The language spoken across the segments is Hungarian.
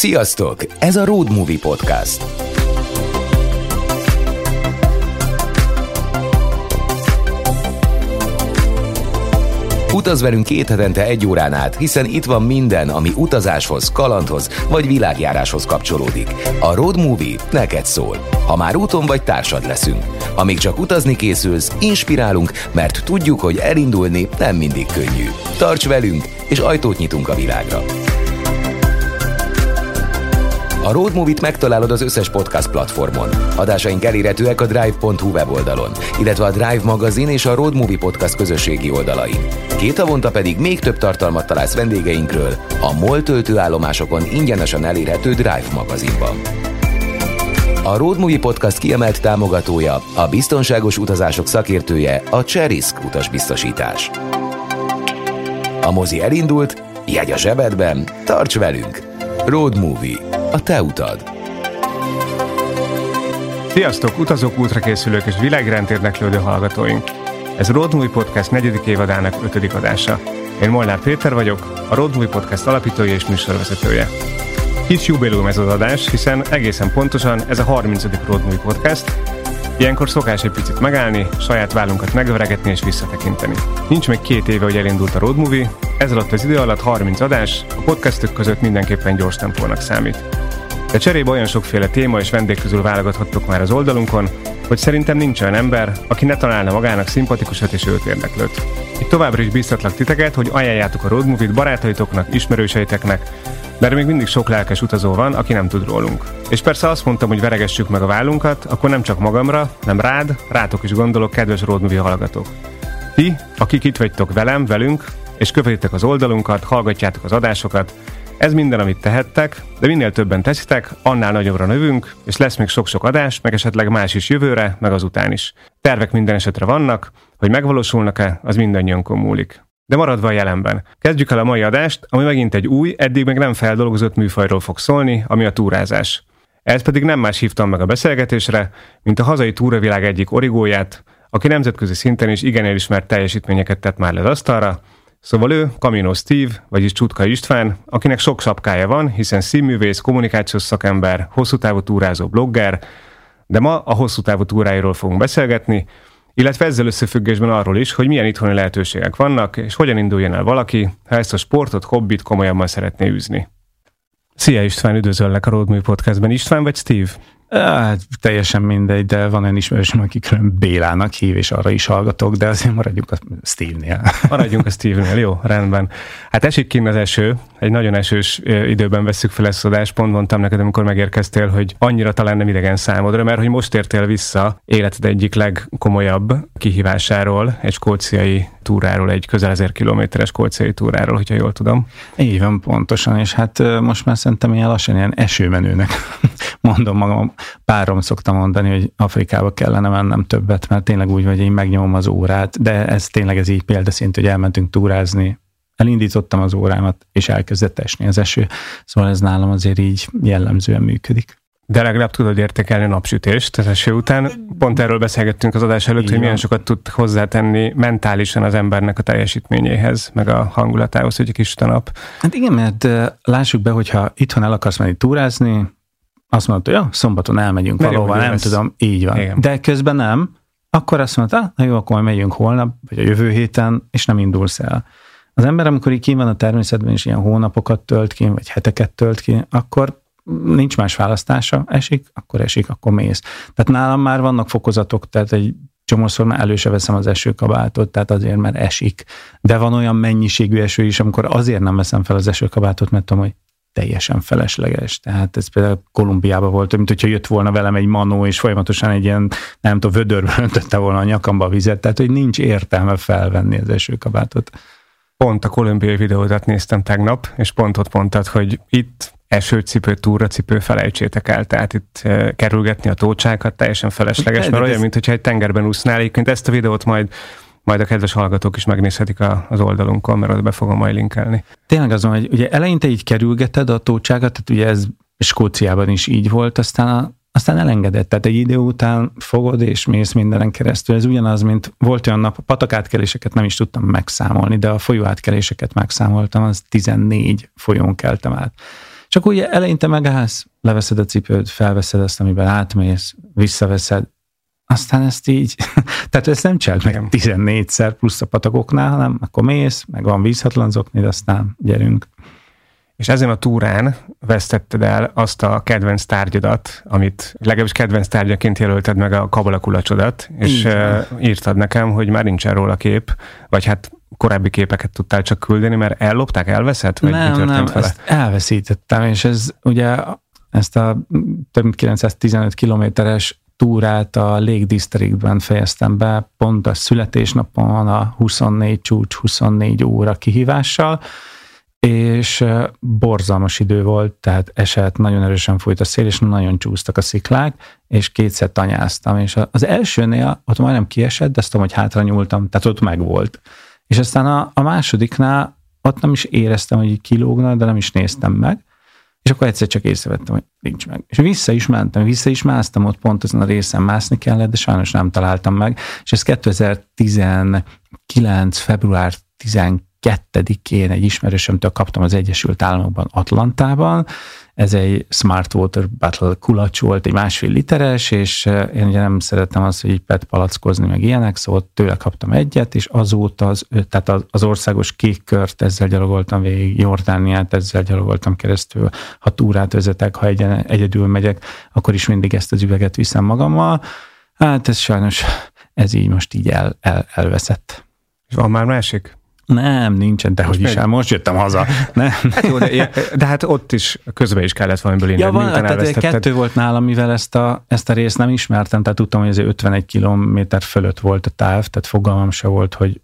Sziasztok! Ez a Road Movie Podcast. Utaz velünk két hetente egy órán át, hiszen itt van minden, ami utazáshoz, kalandhoz vagy világjáráshoz kapcsolódik. A Road Movie neked szól. Ha már úton vagy, társad leszünk. Amíg csak utazni készülsz, inspirálunk, mert tudjuk, hogy elindulni nem mindig könnyű. Tarts velünk, és ajtót nyitunk a világra. A Road Movie-t megtalálod az összes podcast platformon. Adásaink elérhetőek a drive.hu weboldalon, illetve a Drive magazin és a Road Movie Podcast közösségi oldalain. Két havonta pedig még több tartalmat találsz vendégeinkről a MOL töltőállomásokon ingyenesen elérhető Drive magazinban. A Road Movie Podcast kiemelt támogatója, a biztonságos utazások szakértője, a Cserisk utasbiztosítás. A mozi elindult, jegy a zsebedben, tarts velünk! Road Movie a te utad. Sziasztok, utazók, útrakészülők és világrend érdeklődő hallgatóink! Ez a Road Movie Podcast negyedik évadának ötödik adása. Én Molnár Péter vagyok, a Road Movie Podcast alapítója és műsorvezetője. Kis jubileum ez az adás, hiszen egészen pontosan ez a 30. Road Movie Podcast, Ilyenkor szokás egy picit megállni, saját vállunkat megveregetni és visszatekinteni. Nincs még két éve, hogy elindult a Road Movie, ez alatt az idő alatt 30 adás, a podcastok között mindenképpen gyors tempónak számít. De cserébe olyan sokféle téma és vendég közül válogathattok már az oldalunkon, hogy szerintem nincs olyan ember, aki ne találna magának szimpatikusat és őt érdeklőt. Továbbra is biztatlak titeket, hogy ajánljátok a Road Movie-t barátaitoknak, ismerőseiteknek, mert még mindig sok lelkes utazó van, aki nem tud rólunk. És persze azt mondtam, hogy veregessük meg a vállunkat, akkor nem csak magamra, nem rád, rátok is gondolok, kedves Road Movie hallgatók. Ti, akik itt vagytok velem, velünk, és követitek az oldalunkat, hallgatjátok az adásokat, ez minden, amit tehettek, de minél többen teszitek, annál nagyobbra növünk, és lesz még sok-sok adás, meg esetleg más is jövőre, meg azután is. Tervek minden esetre vannak, hogy megvalósulnak-e, az mindannyiunkon múlik. De maradva a jelenben. Kezdjük el a mai adást, ami megint egy új, eddig még nem feldolgozott műfajról fog szólni, ami a túrázás. Ez pedig nem más hívtam meg a beszélgetésre, mint a hazai túravilág egyik origóját, aki nemzetközi szinten is igen elismert teljesítményeket tett már le az asztalra, Szóval ő Camino Steve, vagyis Csutka István, akinek sok sapkája van, hiszen színművész, kommunikációs szakember, hosszú távú túrázó blogger, de ma a hosszú távú túráiról fogunk beszélgetni, illetve ezzel összefüggésben arról is, hogy milyen itthoni lehetőségek vannak, és hogyan induljon el valaki, ha ezt a sportot, hobbit komolyabban szeretné űzni. Szia István, üdvözöllek a Roadmovie Podcastben. István vagy Steve? Hát, teljesen mindegy, de van egy ismerősöm, aki külön Bélának hív, és arra is hallgatok, de azért maradjunk a Steve-nél. Maradjunk a Steve-nél, jó, rendben. Hát esik kint az eső, egy nagyon esős időben veszük fel ezt az adást, pont mondtam neked, amikor megérkeztél, hogy annyira talán nem idegen számodra, mert hogy most értél vissza életed egyik legkomolyabb kihívásáról, egy skóciai túráról, egy közel ezer kilométeres skóciai túráról, hogyha jól tudom. Így van, pontosan, és hát most már szerintem ilyen lassan ilyen esőmenőnek mondom magam, párom szoktam mondani, hogy Afrikába kellene mennem többet, mert tényleg úgy, hogy én megnyomom az órát, de ez tényleg ez így példaszint, hogy elmentünk túrázni, elindítottam az órámat, és elkezdett esni az eső. Szóval ez nálam azért így jellemzően működik. De legalább tudod értékelni a napsütést az eső után. Pont erről beszélgettünk az adás előtt, Igen. hogy milyen sokat tud hozzátenni mentálisan az embernek a teljesítményéhez, meg a hangulatához, hogy egy kis nap. Hát igen, mert lássuk be, hogyha itthon el akarsz menni túrázni, azt mondta, hogy ja, szombaton elmegyünk Mert valahova, nem lesz. tudom, így van. Igen. De közben nem, akkor azt mondta, na jó, akkor majd megyünk holnap, vagy a jövő héten, és nem indulsz el. Az ember, amikor így kín van a természetben, és ilyen hónapokat tölt ki, vagy heteket tölt ki, akkor nincs más választása, esik, akkor esik, akkor mész. Tehát nálam már vannak fokozatok, tehát egy csomószor már elő se veszem az esőkabátot, tehát azért, mert esik. De van olyan mennyiségű eső is, amikor azért nem veszem fel az esőkabátot, mert tudom, hogy teljesen felesleges. Tehát ez például Kolumbiában volt, mint hogyha jött volna velem egy manó, és folyamatosan egy ilyen, nem tudom, vödörbe öntötte volna a nyakamba a vizet, tehát hogy nincs értelme felvenni az esőkabátot. Pont a kolumbiai videót néztem tegnap, és pont ott mondtad, hogy itt esőcipő, túracipő, felejtsétek el, tehát itt e, kerülgetni a tócsákat teljesen felesleges, mert olyan, mint hogyha egy tengerben úsznál. Egyébként ezt a videót majd majd a kedves hallgatók is megnézhetik a, az oldalunkon, mert ott be fogom majd linkelni. Tényleg azon, hogy ugye eleinte így kerülgeted a tócságat, tehát ugye ez Skóciában is így volt, aztán a, aztán elengedett. Tehát egy idő után fogod és mész mindenen keresztül. Ez ugyanaz, mint volt olyan nap, a patakátkeléseket nem is tudtam megszámolni, de a folyóátkeléseket megszámoltam, az 14 folyón keltem át. Csak ugye eleinte megállsz, leveszed a cipőt, felveszed azt, amiben átmész, visszaveszed, aztán ezt így, tehát ezt nem csináld meg 14-szer plusz a patakoknál, hanem akkor mész, meg van vízhatlanzoknél, aztán gyerünk. És ezen a túrán vesztetted el azt a kedvenc tárgyadat, amit legalábbis kedvenc tárgyaként jelölted meg a kabalakulacsodat, és uh, írtad nekem, hogy már nincsen róla kép, vagy hát korábbi képeket tudtál csak küldeni, mert ellopták, elveszett? Vagy nem, mi történt nem, vele? ezt elveszítettem, és ez ugye ezt a több mint 915 kilométeres túrát a Lake Districtben fejeztem be, pont a születésnapon a 24 csúcs, 24 óra kihívással, és borzalmas idő volt, tehát esett, nagyon erősen fújt a szél, és nagyon csúsztak a sziklák, és kétszer tanyáztam, és az elsőnél ott majdnem kiesett, de azt tudom, hogy hátra nyúltam, tehát ott megvolt. És aztán a, a másodiknál ott nem is éreztem, hogy kilógna, de nem is néztem meg, és akkor egyszer csak észrevettem, hogy nincs meg. És vissza is mentem, vissza is másztam, ott pont azon a részen mászni kellett, de sajnos nem találtam meg. És ez 2019. február 12 kettedikén egy ismerősömtől kaptam az Egyesült Államokban, Atlantában. Ez egy Smart Water Battle kulacs volt, egy másfél literes, és eh, én ugye nem szerettem azt, hogy így pet palackozni, meg ilyenek, szóval tőle kaptam egyet, és azóta az, tehát az országos kék kört ezzel gyalogoltam végig, Jordániát ezzel gyalogoltam keresztül, ha túrát vezetek, ha egyen, egyedül megyek, akkor is mindig ezt az üveget viszem magammal. Hát ez sajnos, ez így most így el, el, elveszett. És van már másik? Nem, nincsen, de hogy is el, most jöttem haza. Nem. Hát jó, de, de, hát ott is közben is kellett valamiből innen. Ja, van, tehát kettő volt nálam, mivel ezt a, ezt a részt nem ismertem, tehát tudtam, hogy ez 51 kilométer fölött volt a táv, tehát fogalmam se volt, hogy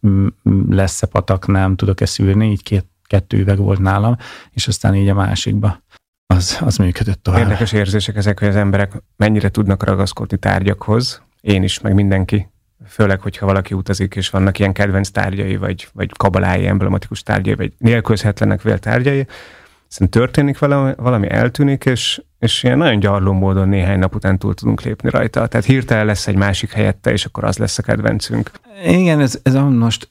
lesz-e patak, nem tudok-e szűrni, így két, kettő üveg volt nálam, és aztán így a másikba. Az, az működött tovább. Érdekes érzések ezek, hogy az emberek mennyire tudnak ragaszkodni tárgyakhoz. Én is, meg mindenki főleg, hogyha valaki utazik, és vannak ilyen kedvenc tárgyai, vagy, vagy kabalái, emblematikus tárgyai, vagy nélkülözhetlenek vél tárgyai, Szerintem történik valami, valami eltűnik, és, és ilyen nagyon gyarló módon néhány nap után túl tudunk lépni rajta. Tehát hirtelen lesz egy másik helyette, és akkor az lesz a kedvencünk. Igen, ez, ez most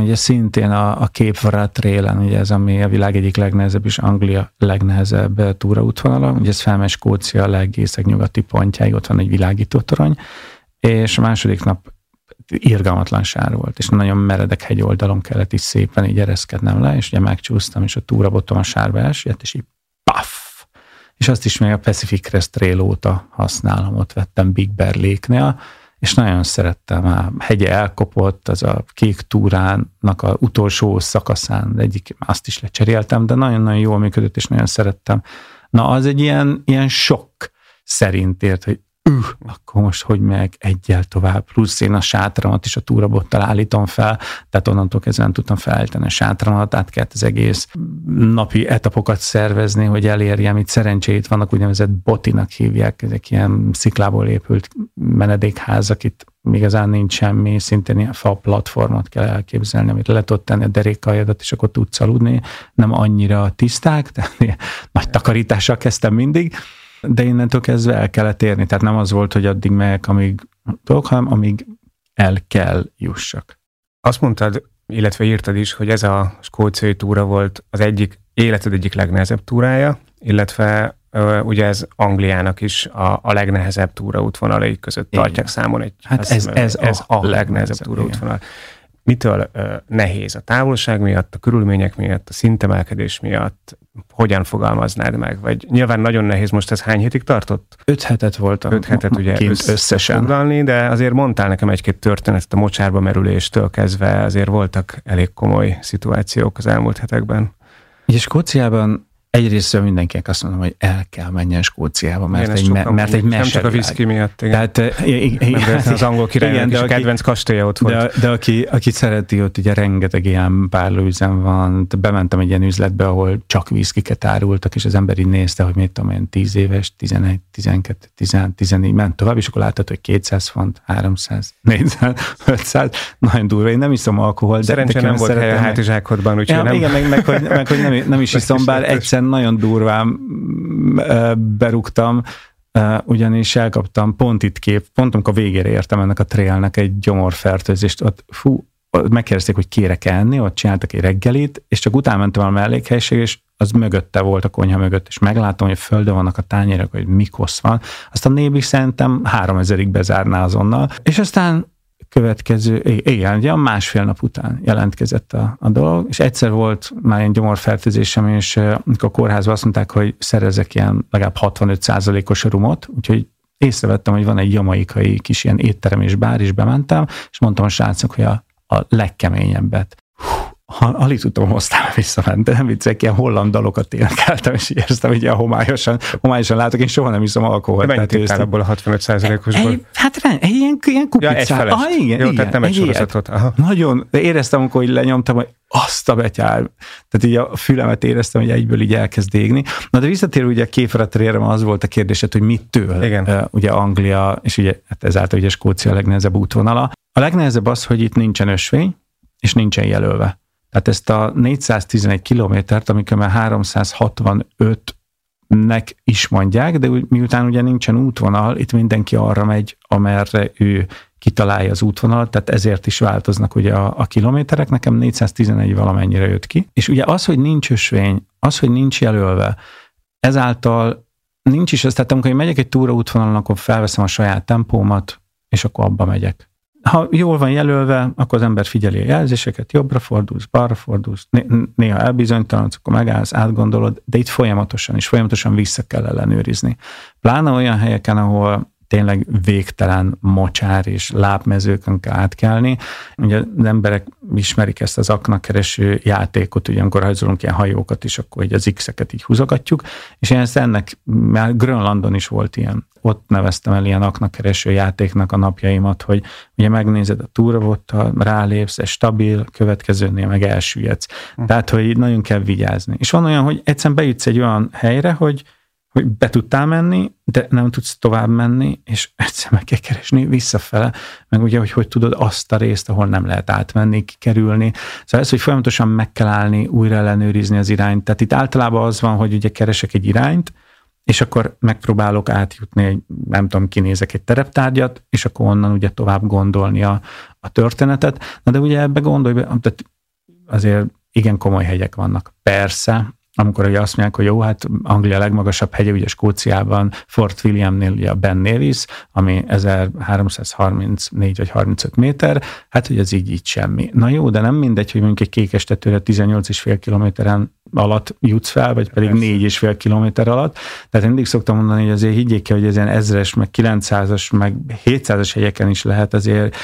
ugye szintén a, a Wrath Trail-en, ugye ez ami a világ egyik legnehezebb, és Anglia legnehezebb túraútvonala, ugye ez felmegy Skócia legészek nyugati pontjáig, ott van egy világító torony, és a második nap irgalmatlan volt, és nagyon meredek hegy oldalon kellett is szépen így ereszkednem le, és ugye megcsúsztam, és a túrabotom a sárba elsüllyedt, és így paff! És azt is még a Pacific Crest Trail óta használom, ott vettem Big Bear Lake-nél, és nagyon szerettem. A hegye elkopott, az a kék túrának a utolsó szakaszán, egyik azt is lecseréltem, de nagyon-nagyon jól működött, és nagyon szerettem. Na, az egy ilyen, ilyen sok szerint ért, hogy uh, akkor most hogy meg egyel tovább, plusz én a sátramat is a túrabottal állítom fel, tehát onnantól kezdve nem tudtam felállítani a sátramat, át kellett az egész napi etapokat szervezni, hogy elérjem, itt szerencsét vannak úgynevezett botinak hívják, ezek ilyen sziklából épült menedékházak, itt igazán nincs semmi, szintén ilyen fa platformot kell elképzelni, amit le tudod tenni a derékajadat, és akkor tudsz aludni, nem annyira tiszták, tehát nagy takarítással kezdtem mindig, de innentől kezdve el kellett érni, tehát nem az volt, hogy addig megyek, amíg tudok, hanem amíg el kell jussak. Azt mondtad, illetve írtad is, hogy ez a skóciai túra volt az egyik, életed egyik legnehezebb túrája, illetve ugye ez Angliának is a, a legnehezebb túraútvonalai között tartják Igen. számon. Egy, hát ez, ez, ez, ez a, a legnehezebb túraútvonal. Mitől ö, nehéz? A távolság miatt, a körülmények miatt, a szintemelkedés miatt? Hogyan fogalmaznád meg? Vagy nyilván nagyon nehéz, most ez hány hétig tartott? Öt hetet voltam. Öt hetet ugye össz, összesen. Foglalni, de azért mondtál nekem egy-két történetet a mocsárba merüléstől kezdve, azért voltak elég komoly szituációk az elmúlt hetekben. Ugye Skóciában egyrészt mindenkinek azt mondom, hogy el kell menjen Skóciába, mert, igen, egy, me, mert egy Nem csak a viszki miatt, igen. Tehát, igen, az angol királynak is a kedvenc kastélya ott volt. De, de aki, aki szereti, ott ugye rengeteg ilyen párlóüzem van. Bementem egy ilyen üzletbe, ahol csak viszkiket árultak, és az ember így nézte, hogy mit tudom én, 10 éves, 11, 12, 13, 14, ment tovább, és akkor láttad, hogy 200 font, 300, 400, 500, nagyon durva. Én nem iszom alkohol, de Szerencsére nem volt hely a hátizsákodban, úgyhogy ja, nem... Igen, meg, meg, hogy, meg, hogy nem, nem is iszom, bár egyszer nagyon durván berúgtam, ugyanis elkaptam pont itt kép, pont amikor végére értem ennek a trailnek egy gyomorfertőzést, ott fú, megkérdezték, hogy kérek enni, ott csináltak egy reggelit, és csak utána mentem a mellékhelyiség, és az mögötte volt a konyha mögött, és meglátom, hogy földön vannak a tányérok, hogy mikosz van, azt a nébi szerintem 3000-ig bezárná azonnal. És aztán következő, igen, ugye másfél nap után jelentkezett a, a dolog, és egyszer volt már egy gyomorfertőzésem, és amikor a kórházban azt mondták, hogy szerezek ilyen legalább 65%-os rumot, úgyhogy észrevettem, hogy van egy jamaikai kis ilyen étterem és bár, is bementem, és mondtam a srácok, hogy a, a legkeményebbet alig tudtam hoztál visszamenni, de nem viccek, ilyen holland dalokat énekeltem, és éreztem, hogy ilyen homályosan, homályosan látok, én soha nem iszom alkoholt. Mennyit tehát abból a 65 osból Hát egy ilyen, ilyen kupicát. Ja, egy. Ah, igen, Jó, igen, tehát nem egy, egy sorozatot. Aha. Nagyon, de éreztem, amikor lenyomtam, hogy azt a betyár. Tehát így a fülemet éreztem, hogy egyből így elkezd égni. Na de visszatérő ugye a kéfretrére az volt a kérdésed, hogy mitől Igen. Uh, ugye Anglia, és ugye hát ezáltal ugye Skócia a legnehezebb útvonala. A legnehezebb az, hogy itt nincsen ösvény, és nincsen jelölve. Tehát ezt a 411 kilométert, amikor már 365 nek is mondják, de miután ugye nincsen útvonal, itt mindenki arra megy, amerre ő kitalálja az útvonalat, tehát ezért is változnak ugye a, a kilométerek, nekem 411 valamennyire jött ki. És ugye az, hogy nincs ösvény, az, hogy nincs jelölve, ezáltal nincs is ez, tehát amikor én megyek egy túraútvonalon, akkor felveszem a saját tempómat, és akkor abba megyek ha jól van jelölve, akkor az ember figyeli a jelzéseket, jobbra fordulsz, balra fordulsz, néha elbizonytalanodsz, akkor megállsz, átgondolod, de itt folyamatosan és folyamatosan vissza kell ellenőrizni. Pláne olyan helyeken, ahol tényleg végtelen mocsár és lábmezőkön kell átkelni. Ugye az emberek ismerik ezt az aknakereső játékot, ugye amikor rajzolunk ilyen hajókat is, akkor így az X-eket így húzogatjuk, és én ezt ennek, már Grönlandon is volt ilyen, ott neveztem el ilyen aknakereső játéknak a napjaimat, hogy ugye megnézed a túravottal, rálépsz, ez stabil, következőnél meg elsüllyedsz. Hm. Tehát, hogy nagyon kell vigyázni. És van olyan, hogy egyszerűen bejutsz egy olyan helyre, hogy hogy be tudtál menni, de nem tudsz tovább menni, és egyszer meg kell keresni visszafele, meg ugye, hogy hogy tudod azt a részt, ahol nem lehet átmenni, kikerülni. Szóval ez, hogy folyamatosan meg kell állni, újra ellenőrizni az irányt. Tehát itt általában az van, hogy ugye keresek egy irányt, és akkor megpróbálok átjutni, nem tudom, kinézek egy tereptárgyat, és akkor onnan ugye tovább gondolni a, a történetet. Na de ugye ebbe gondolj, tehát azért igen komoly hegyek vannak. Persze, amikor ugye azt mondják, hogy jó, hát Anglia legmagasabb hegye, ugye Skóciában, Fort Williamnél ugye a Ben Nevis, ami 1334 vagy 35 méter, hát hogy ez így, így semmi. Na jó, de nem mindegy, hogy mondjuk egy kékestetőre 18,5 kilométeren alatt jutsz fel, vagy pedig Persze. 4,5 kilométer alatt. Tehát mindig szoktam mondani, hogy azért higgyék el, hogy ez ilyen ezres, meg 900-as, meg 700-as hegyeken is lehet azért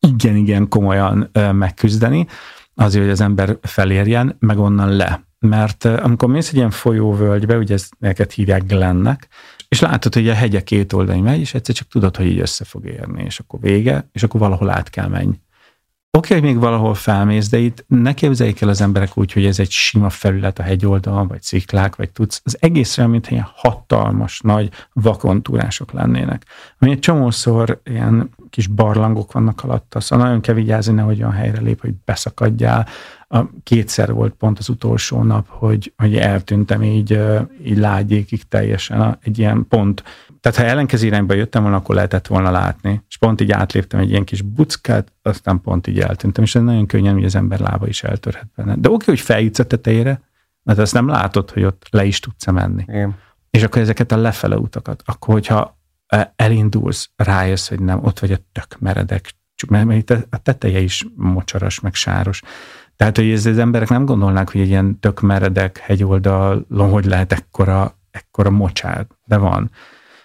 igen-igen komolyan megküzdeni, azért, hogy az ember felérjen, meg onnan le mert amikor mész egy ilyen folyóvölgybe, ugye ezt neked hívják Glennek, és látod, hogy a hegye két oldalon megy, és egyszer csak tudod, hogy így össze fog érni, és akkor vége, és akkor valahol át kell menni. Oké, hogy még valahol felmész, de itt ne képzeljék el az emberek úgy, hogy ez egy sima felület a hegyoldalon, vagy sziklák, vagy tudsz. Az egész olyan, mintha ilyen hatalmas, nagy vakontúrások lennének. Ami egy csomószor ilyen kis barlangok vannak alatta, szóval nagyon kell vigyázni, nehogy olyan helyre lép, hogy beszakadjál. A, kétszer volt pont az utolsó nap, hogy, hogy eltűntem így, így lágyékig teljesen a, egy ilyen pont. Tehát ha ellenkező irányba jöttem volna, akkor lehetett volna látni. És pont így átléptem egy ilyen kis buckát, aztán pont így eltűntem. És ez nagyon könnyen, hogy az ember lába is eltörhet benne. De oké, hogy feljutsz a tetejére, mert azt nem látod, hogy ott le is tudsz menni. Igen. És akkor ezeket a lefele utakat, akkor hogyha elindulsz, rájössz, hogy nem, ott vagy a tök meredek, mert a teteje is mocsaras, meg sáros. Tehát, hogy ez, az emberek nem gondolnák, hogy egy ilyen tök meredek hegyoldalon, hogy lehet ekkora, ekkora mocsár, de van.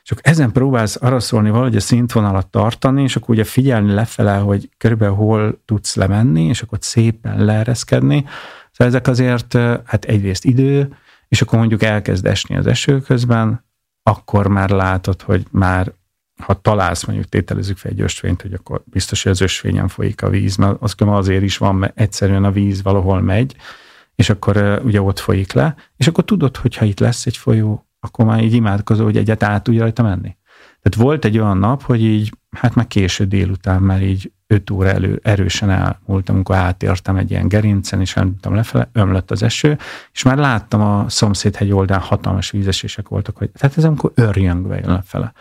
És akkor ezen próbálsz arra szólni valahogy a szintvonalat tartani, és akkor ugye figyelni lefele, hogy körülbelül hol tudsz lemenni, és akkor szépen leereszkedni. Szóval ezek azért, hát egyrészt idő, és akkor mondjuk elkezd esni az eső közben, akkor már látod, hogy már ha találsz, mondjuk tételezzük fel egy ösvényt, hogy akkor biztos, hogy az ösvényen folyik a víz, mert az azért is van, mert egyszerűen a víz valahol megy, és akkor ugye ott folyik le, és akkor tudod, hogy ha itt lesz egy folyó, akkor már így imádkozol, hogy egyet át tudja rajta menni. Tehát volt egy olyan nap, hogy így, hát meg késő délután már így 5 óra elő, erősen elmúltam, amikor átértem egy ilyen gerincen, és elmúltam lefele, ömlött az eső, és már láttam a szomszédhegy oldalán hatalmas vízesések voltak, hogy tehát ez amikor örjöngve jön lefele.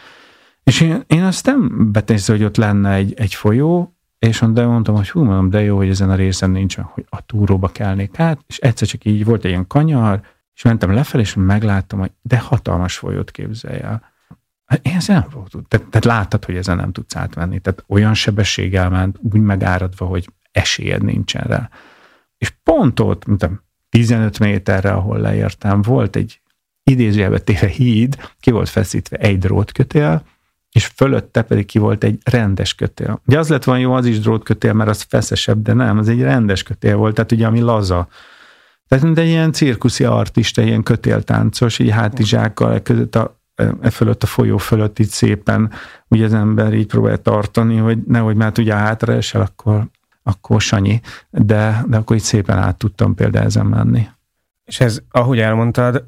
És én, én azt nem betézve, hogy ott lenne egy, egy folyó, és de mondtam, hogy hú, mondom, de jó, hogy ezen a részen nincsen, hogy a túróba kelnék át, és egyszer csak így volt egy ilyen kanyar, és mentem lefelé, és megláttam, hogy de hatalmas folyót képzelj el. Hát én ezen nem volt. Tehát, tehát láttad, hogy ezen nem tudsz átvenni. Tehát olyan sebességgel ment, úgy megáradva, hogy esélyed nincsen rá. És pont ott, mint a 15 méterre, ahol leértem, volt egy idézőjelbe téve híd, ki volt feszítve egy drótkötél, és fölötte pedig ki volt egy rendes kötél. Ugye az lett volna jó, az is drótkötél, mert az feszesebb, de nem, az egy rendes kötél volt, tehát ugye ami laza. Tehát mint egy ilyen cirkuszi artista, ilyen kötéltáncos, így hátizsákkal között a, e fölött a folyó fölött így szépen, ugye az ember így próbál tartani, hogy nehogy már ugye hátra esel, akkor, akkor sanyi, de, de akkor így szépen át tudtam például ezen menni. És ez, ahogy elmondtad,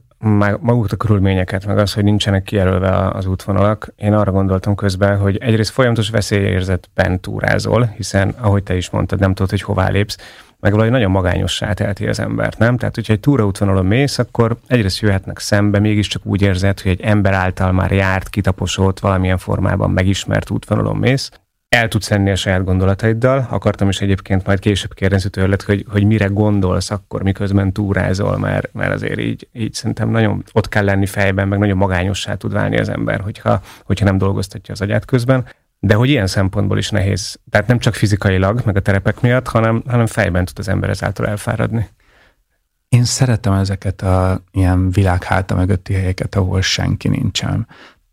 magukat a körülményeket, meg az, hogy nincsenek kijelölve az útvonalak. Én arra gondoltam közben, hogy egyrészt folyamatos veszélyérzetben túrázol, hiszen ahogy te is mondtad, nem tudod, hogy hová lépsz, meg valahogy nagyon magányossá teheti az embert, nem? Tehát, hogyha egy túraútvonalon mész, akkor egyrészt jöhetnek szembe, mégiscsak úgy érzed, hogy egy ember által már járt, kitaposott, valamilyen formában megismert útvonalon mész, el tudsz lenni a saját gondolataiddal. Akartam is egyébként majd később kérdezni tőled, hogy, hogy mire gondolsz akkor, miközben túrázol, mert, mert azért így, így szerintem nagyon ott kell lenni fejben, meg nagyon magányossá tud válni az ember, hogyha, hogyha nem dolgoztatja az agyát közben. De hogy ilyen szempontból is nehéz. Tehát nem csak fizikailag, meg a terepek miatt, hanem, hanem fejben tud az ember ezáltal elfáradni. Én szeretem ezeket a ilyen világháta mögötti helyeket, ahol senki nincsen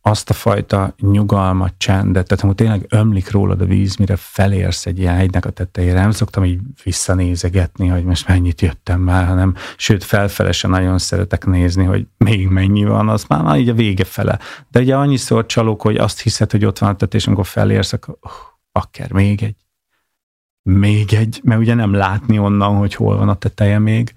azt a fajta nyugalmat, csendet, tehát amikor tényleg ömlik rólad a víz, mire felérsz egy ilyen hegynek a tetejére, nem szoktam így visszanézegetni, hogy most mennyit jöttem már, hanem sőt, felfelesen nagyon szeretek nézni, hogy még mennyi van, az már, már így a vége fele. De ugye annyiszor csalók, hogy azt hiszed, hogy ott van a tetés, amikor felérsz, akkor uh, akár még egy, még egy, mert ugye nem látni onnan, hogy hol van a teteje még.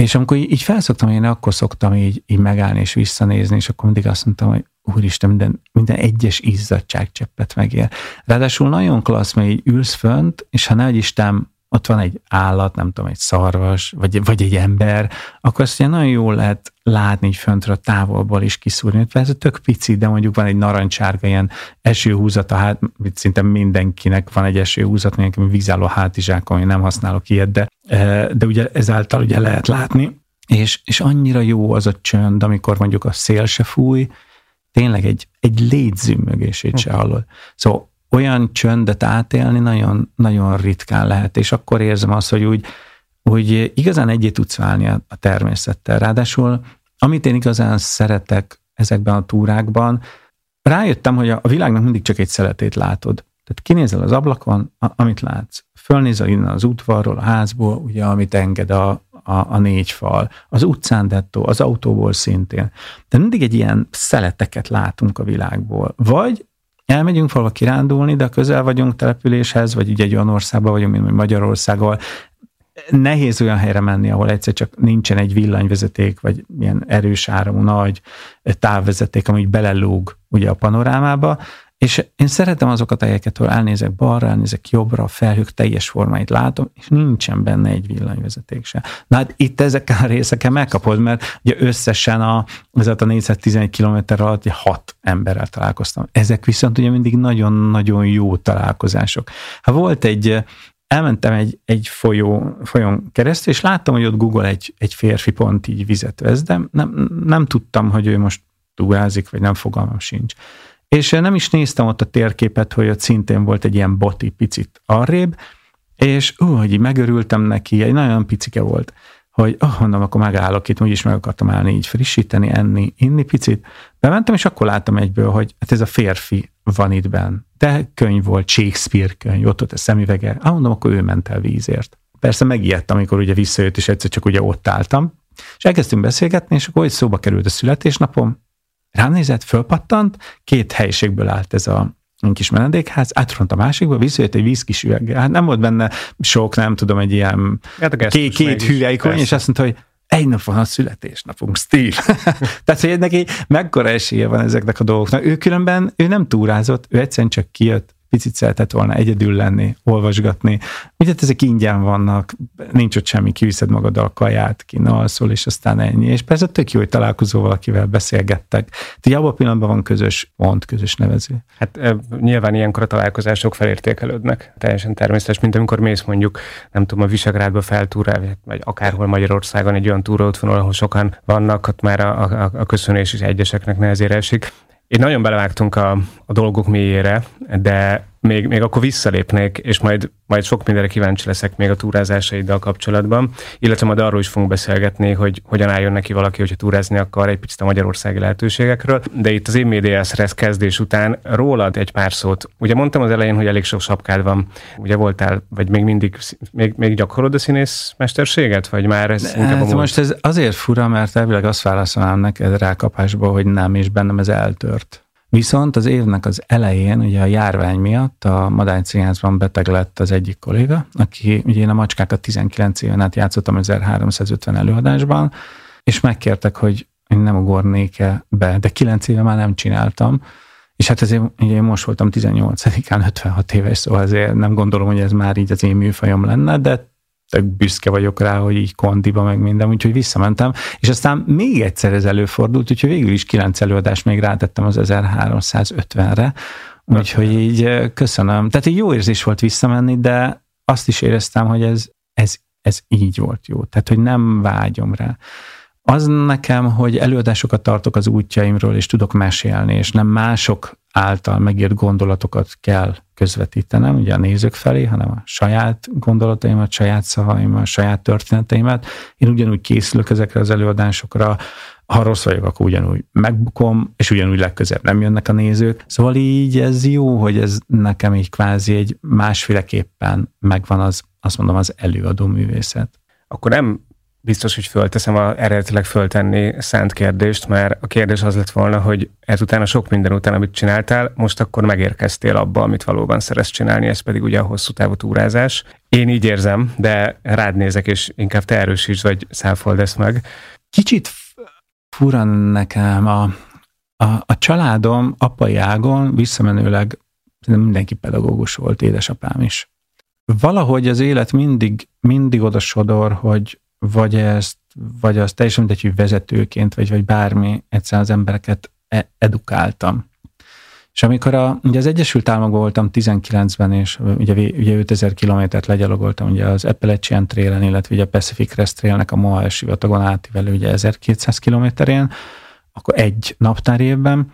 És amikor így felszoktam én akkor szoktam így, így megállni és visszanézni, és akkor mindig azt mondtam, hogy úristen, minden, minden egyes izzadságcseppet megér. Ráadásul nagyon klassz, mert így ülsz fönt, és ha nehogy Isten ott van egy állat, nem tudom, egy szarvas, vagy, vagy egy ember, akkor azt ugye nagyon jól lehet látni így föntről távolból is kiszúrni. Ez tök pici, de mondjuk van egy narancsárga ilyen esőhúzata, hát szinte mindenkinek van egy esőhúzat, mindenki vízálló hátizsák, ami nem használok ilyet, de, eh, de ugye ezáltal ugye lehet látni, és, és annyira jó az a csönd, amikor mondjuk a szél se fúj, tényleg egy, egy légyzümmögését se hallod. Szóval olyan csöndet átélni nagyon, nagyon ritkán lehet, és akkor érzem azt, hogy úgy, hogy igazán egyé tudsz válni a, a természettel. Ráadásul, amit én igazán szeretek ezekben a túrákban, rájöttem, hogy a, világnak mindig csak egy szeletét látod. Tehát kinézel az ablakon, a, amit látsz. Fölnézel innen az udvarról, a házból, ugye, amit enged a, a, a négy fal, az utcán dettó, az autóból szintén. De mindig egy ilyen szeleteket látunk a világból. Vagy elmegyünk valahol kirándulni, de közel vagyunk településhez, vagy ugye egy olyan országban vagyunk, mint Magyarország, ahol nehéz olyan helyre menni, ahol egyszer csak nincsen egy villanyvezeték, vagy ilyen erős áramú nagy távvezeték, ami belelóg ugye a panorámába, és én szeretem azokat a helyeket, ahol elnézek balra, elnézek jobbra, a felhők teljes formáit látom, és nincsen benne egy villanyvezeték se. Na hát itt ezeken a részeken megkapod, mert ugye összesen a, ez a 411 km alatt hat emberrel találkoztam. Ezek viszont ugye mindig nagyon-nagyon jó találkozások. Hát volt egy, elmentem egy, egy folyó, folyón keresztül, és láttam, hogy ott Google egy, egy férfi pont így vizet vesz, de nem, nem tudtam, hogy ő most túrázik, vagy nem fogalmam sincs. És nem is néztem ott a térképet, hogy ott szintén volt egy ilyen boti picit arrébb, és ó, hogy így megörültem neki, egy nagyon picike volt, hogy oh, mondom, akkor megállok itt, úgyis meg akartam állni, így frissíteni, enni, inni picit. Bementem, és akkor láttam egyből, hogy hát ez a férfi van itt benn. De könyv volt, Shakespeare könyv, ott ott a szemüvege. Ah, mondom, akkor ő ment el vízért. Persze megijedtem, amikor ugye visszajött, és egyszer csak ugye ott álltam. És elkezdtünk beszélgetni, és akkor szóba került a születésnapom, Rám nézett, fölpattant, két helyiségből állt ez a kis menedékház, átront a másikba, visszajött egy vízkis üveggel. Hát nem volt benne sok, nem tudom, egy ilyen hát két, két hüvelykony, és azt mondta, hogy egy nap van a születésnapunk, Steve. Tehát, hogy neki mekkora esélye van ezeknek a dolgoknak. Ő különben, ő nem túrázott, ő egyszerűen csak kijött, picit szeretett volna egyedül lenni, olvasgatni. Hát ezek ingyen vannak, nincs ott semmi, kiviszed magad a kaját, alszol, és aztán ennyi. És persze tök jó, hogy találkozó valakivel beszélgettek. Tehát abban a pillanatban van közös pont, közös nevező. Hát nyilván ilyenkor a találkozások felértékelődnek. Teljesen természetes, mint amikor mész mondjuk, nem tudom, a Visegrádba feltúrál, vagy akárhol Magyarországon egy olyan túróútvonal, ahol sokan vannak, ott már a, a, a köszönés is egyeseknek nehezére esik. Én nagyon belevágtunk a, a dolgok mélyére, de még, még akkor visszalépnék, és majd, majd sok mindenre kíváncsi leszek még a túrázásaiddal kapcsolatban, illetve majd arról is fogunk beszélgetni, hogy hogyan álljon neki valaki, hogyha túrázni akar egy picit a magyarországi lehetőségekről. De itt az én médiászresz kezdés után rólad egy pár szót. Ugye mondtam az elején, hogy elég sok sapkád van. Ugye voltál, vagy még mindig, még, még gyakorod a színész mesterséget, vagy már ez inkább hát Most ez azért fura, mert elvileg azt válaszolnám neked rákapásból, hogy nem, és bennem ez eltört. Viszont az évnek az elején, ugye a járvány miatt a Madány Színházban beteg lett az egyik kolléga, aki, ugye én a macskákat 19 éven át játszottam 1350 előadásban, és megkértek, hogy én nem ugornék-e be, de 9 éve már nem csináltam, és hát ezért ugye én most voltam 18-án, 56 éves, szóval azért nem gondolom, hogy ez már így az én műfajom lenne, de tök büszke vagyok rá, hogy így kondiba meg minden, úgyhogy visszamentem, és aztán még egyszer ez előfordult, úgyhogy végül is kilenc előadást még rátettem az 1350-re, úgyhogy így köszönöm. Tehát egy jó érzés volt visszamenni, de azt is éreztem, hogy ez, ez, ez így volt jó, tehát hogy nem vágyom rá. Az nekem, hogy előadásokat tartok az útjaimról, és tudok mesélni, és nem mások által megírt gondolatokat kell közvetítenem, ugye a nézők felé, hanem a saját gondolataimat, saját szavaimat, saját történeteimet. Én ugyanúgy készülök ezekre az előadásokra, ha rossz vagyok, akkor ugyanúgy megbukom, és ugyanúgy legközebb nem jönnek a nézők. Szóval így ez jó, hogy ez nekem így kvázi egy másféleképpen megvan az, azt mondom, az előadó művészet. Akkor nem biztos, hogy fölteszem a eredetileg föltenni szánt kérdést, mert a kérdés az lett volna, hogy ezután a sok minden után, amit csináltál, most akkor megérkeztél abba, amit valóban szeretsz csinálni, ez pedig ugye a hosszú távú túrázás. Én így érzem, de rád nézek, és inkább te erősítsd, vagy száfold ezt meg. Kicsit fura nekem a, a, a családom apai ágon visszamenőleg mindenki pedagógus volt, édesapám is. Valahogy az élet mindig, mindig oda sodor, hogy vagy ezt, vagy az teljesen mindegy, hogy vezetőként, vagy, vagy bármi, egyszer az embereket e- edukáltam. És amikor a, ugye az Egyesült Államokban voltam 19-ben, és ugye, ugye 5000 kilométert legyalogoltam ugye az Appalachian Trail-en, illetve ugye a Pacific Crest Trail-nek a Moai sivatagon átívelő ugye 1200 kilométerén, akkor egy naptár évben,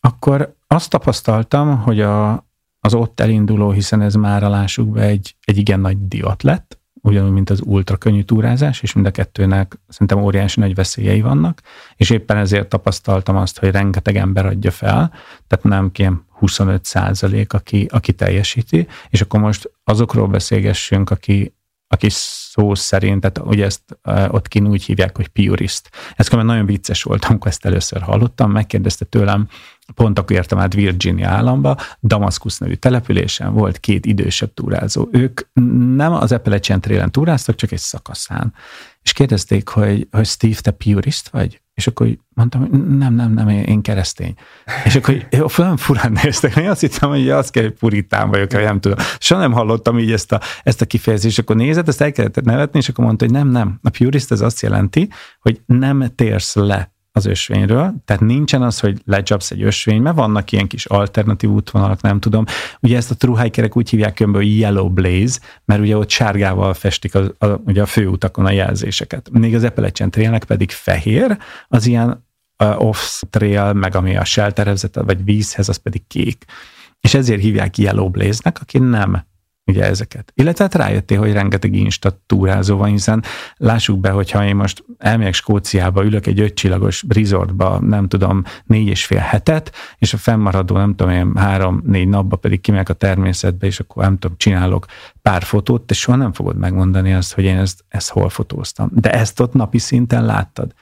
akkor azt tapasztaltam, hogy a, az ott elinduló, hiszen ez már lássuk be egy, egy igen nagy divat lett, ugyanúgy, mint az ultra könnyű túrázás, és mind a kettőnek szerintem óriási nagy veszélyei vannak, és éppen ezért tapasztaltam azt, hogy rengeteg ember adja fel, tehát nem kém 25 százalék, aki, aki teljesíti, és akkor most azokról beszélgessünk, aki, aki szó szerint, tehát ugye ezt ott kin úgy hívják, hogy purist. Ez nagyon vicces volt, amikor ezt először hallottam, megkérdezte tőlem, pont akkor értem át Virginia államba, Damaszkusz nevű településen volt két idősebb túrázó. Ők nem az Appalachian Trail-en túráztak, csak egy szakaszán. És kérdezték, hogy, hogy Steve, te purist vagy? És akkor mondtam, hogy nem, nem, nem, én keresztény. És akkor olyan furán néztek, én azt hittem, hogy azt kell, hogy puritán vagyok, vagy nem tudom. Soha nem hallottam így ezt a, ezt a kifejezést, és akkor nézett, ezt el kellett nevetni, és akkor mondta, hogy nem, nem. A purist ez azt jelenti, hogy nem térsz le az ösvényről, tehát nincsen az, hogy lecsapsz egy ösvény, mert vannak ilyen kis alternatív útvonalak, nem tudom. Ugye ezt a truhikerek úgy hívják hogy Yellow Blaze, mert ugye ott sárgával festik a, a, ugye a főutakon a jelzéseket. Még az Appalachian Trailnek pedig fehér, az ilyen uh, off-trail, meg ami a shelterhez, vagy vízhez, az pedig kék. És ezért hívják Yellow Blaze-nek, aki nem ugye ezeket. Illetve hát rájöttél, hogy rengeteg insta túrázó van, hiszen lássuk be, hogyha én most elmegyek Skóciába, ülök egy ötcsillagos resortba, nem tudom, négy és fél hetet, és a fennmaradó, nem tudom én, három-négy napba pedig kimegyek a természetbe, és akkor nem tudom, csinálok pár fotót, te soha nem fogod megmondani azt, hogy én ezt, ezt hol fotóztam. De ezt ott napi szinten láttad.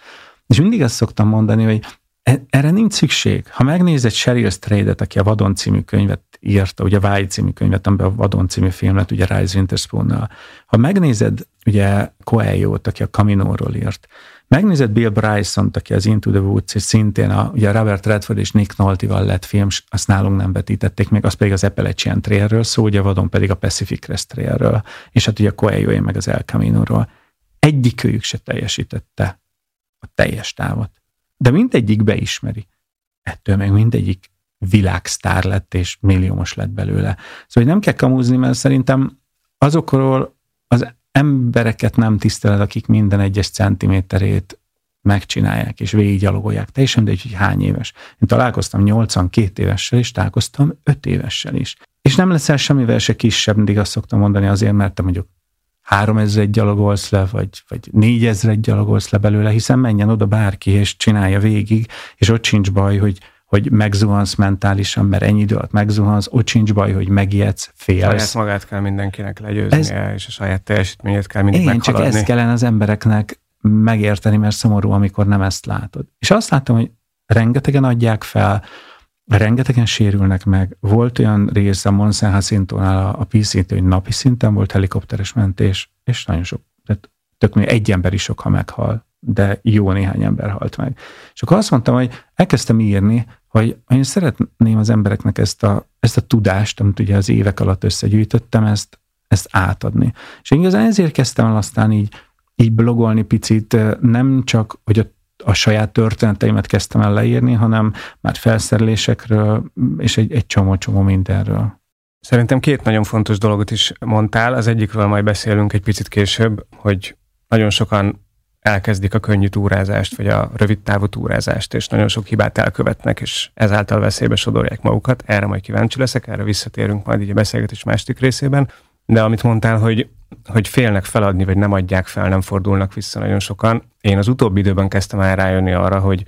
És mindig azt szoktam mondani, hogy e, erre nincs szükség. Ha megnézed Sheryl Straydet, aki a Vadon című könyvet írta, ugye Vágy című könyvet, amiben a Vadon című film lett, ugye Rise Winterspoon-nal. Ha megnézed ugye Coelho-t, aki a Caminóról írt, Megnézed Bill Bryson-t, aki az Into the Woods, és szintén a, ugye Robert Redford és Nick Nolte-val lett film, azt nálunk nem vetítették még, az pedig az Appalachian Trailről szó, ugye vadon pedig a Pacific Crest Trailről, és hát ugye a Coelho meg az El Camino-ról. Egyikőjük se teljesítette a teljes távot. De mindegyik beismeri. Ettől meg mindegyik világsztár lett, és milliómos lett belőle. Szóval nem kell kamúzni, mert szerintem azokról az embereket nem tiszteled, akik minden egyes centiméterét megcsinálják, és végiggyalogolják. Teljesen de hogy hány éves. Én találkoztam 82 évessel, és találkoztam 5 évessel is. És nem leszel semmivel se kisebb, mindig azt szoktam mondani azért, mert te mondjuk 3000 gyalogolsz le, vagy, vagy 4000 gyalogolsz le belőle, hiszen menjen oda bárki, és csinálja végig, és ott sincs baj, hogy hogy megzuhansz mentálisan, mert ennyi idő alatt megzuhansz, ott sincs baj, hogy megijedsz, félsz. Saját magát kell mindenkinek legyőznie, ez, és a saját teljesítményét kell mindig Igen, csak ezt kellene az embereknek megérteni, mert szomorú, amikor nem ezt látod. És azt láttam, hogy rengetegen adják fel, rengetegen sérülnek meg. Volt olyan rész a Monsen Hacintónál a, a pc hogy napi szinten volt helikopteres mentés, és nagyon sok, tehát tök egy ember is sok, ha meghal, de jó néhány ember halt meg. És akkor azt mondtam, hogy elkezdtem írni, hogy én szeretném az embereknek ezt a, ezt a tudást, amit ugye az évek alatt összegyűjtöttem, ezt, ezt átadni. És én igazán ezért kezdtem el aztán így, így blogolni picit, nem csak, hogy a, a saját történeteimet kezdtem el leírni, hanem már felszerelésekről, és egy, csomó-csomó mindenről. Szerintem két nagyon fontos dolgot is mondtál. Az egyikről majd beszélünk egy picit később, hogy nagyon sokan elkezdik a könnyű túrázást, vagy a rövid távú túrázást, és nagyon sok hibát elkövetnek, és ezáltal veszélybe sodorják magukat. Erre majd kíváncsi leszek, erre visszatérünk majd így a beszélgetés másik részében. De amit mondtál, hogy, hogy félnek feladni, vagy nem adják fel, nem fordulnak vissza nagyon sokan. Én az utóbbi időben kezdtem el rájönni arra, hogy,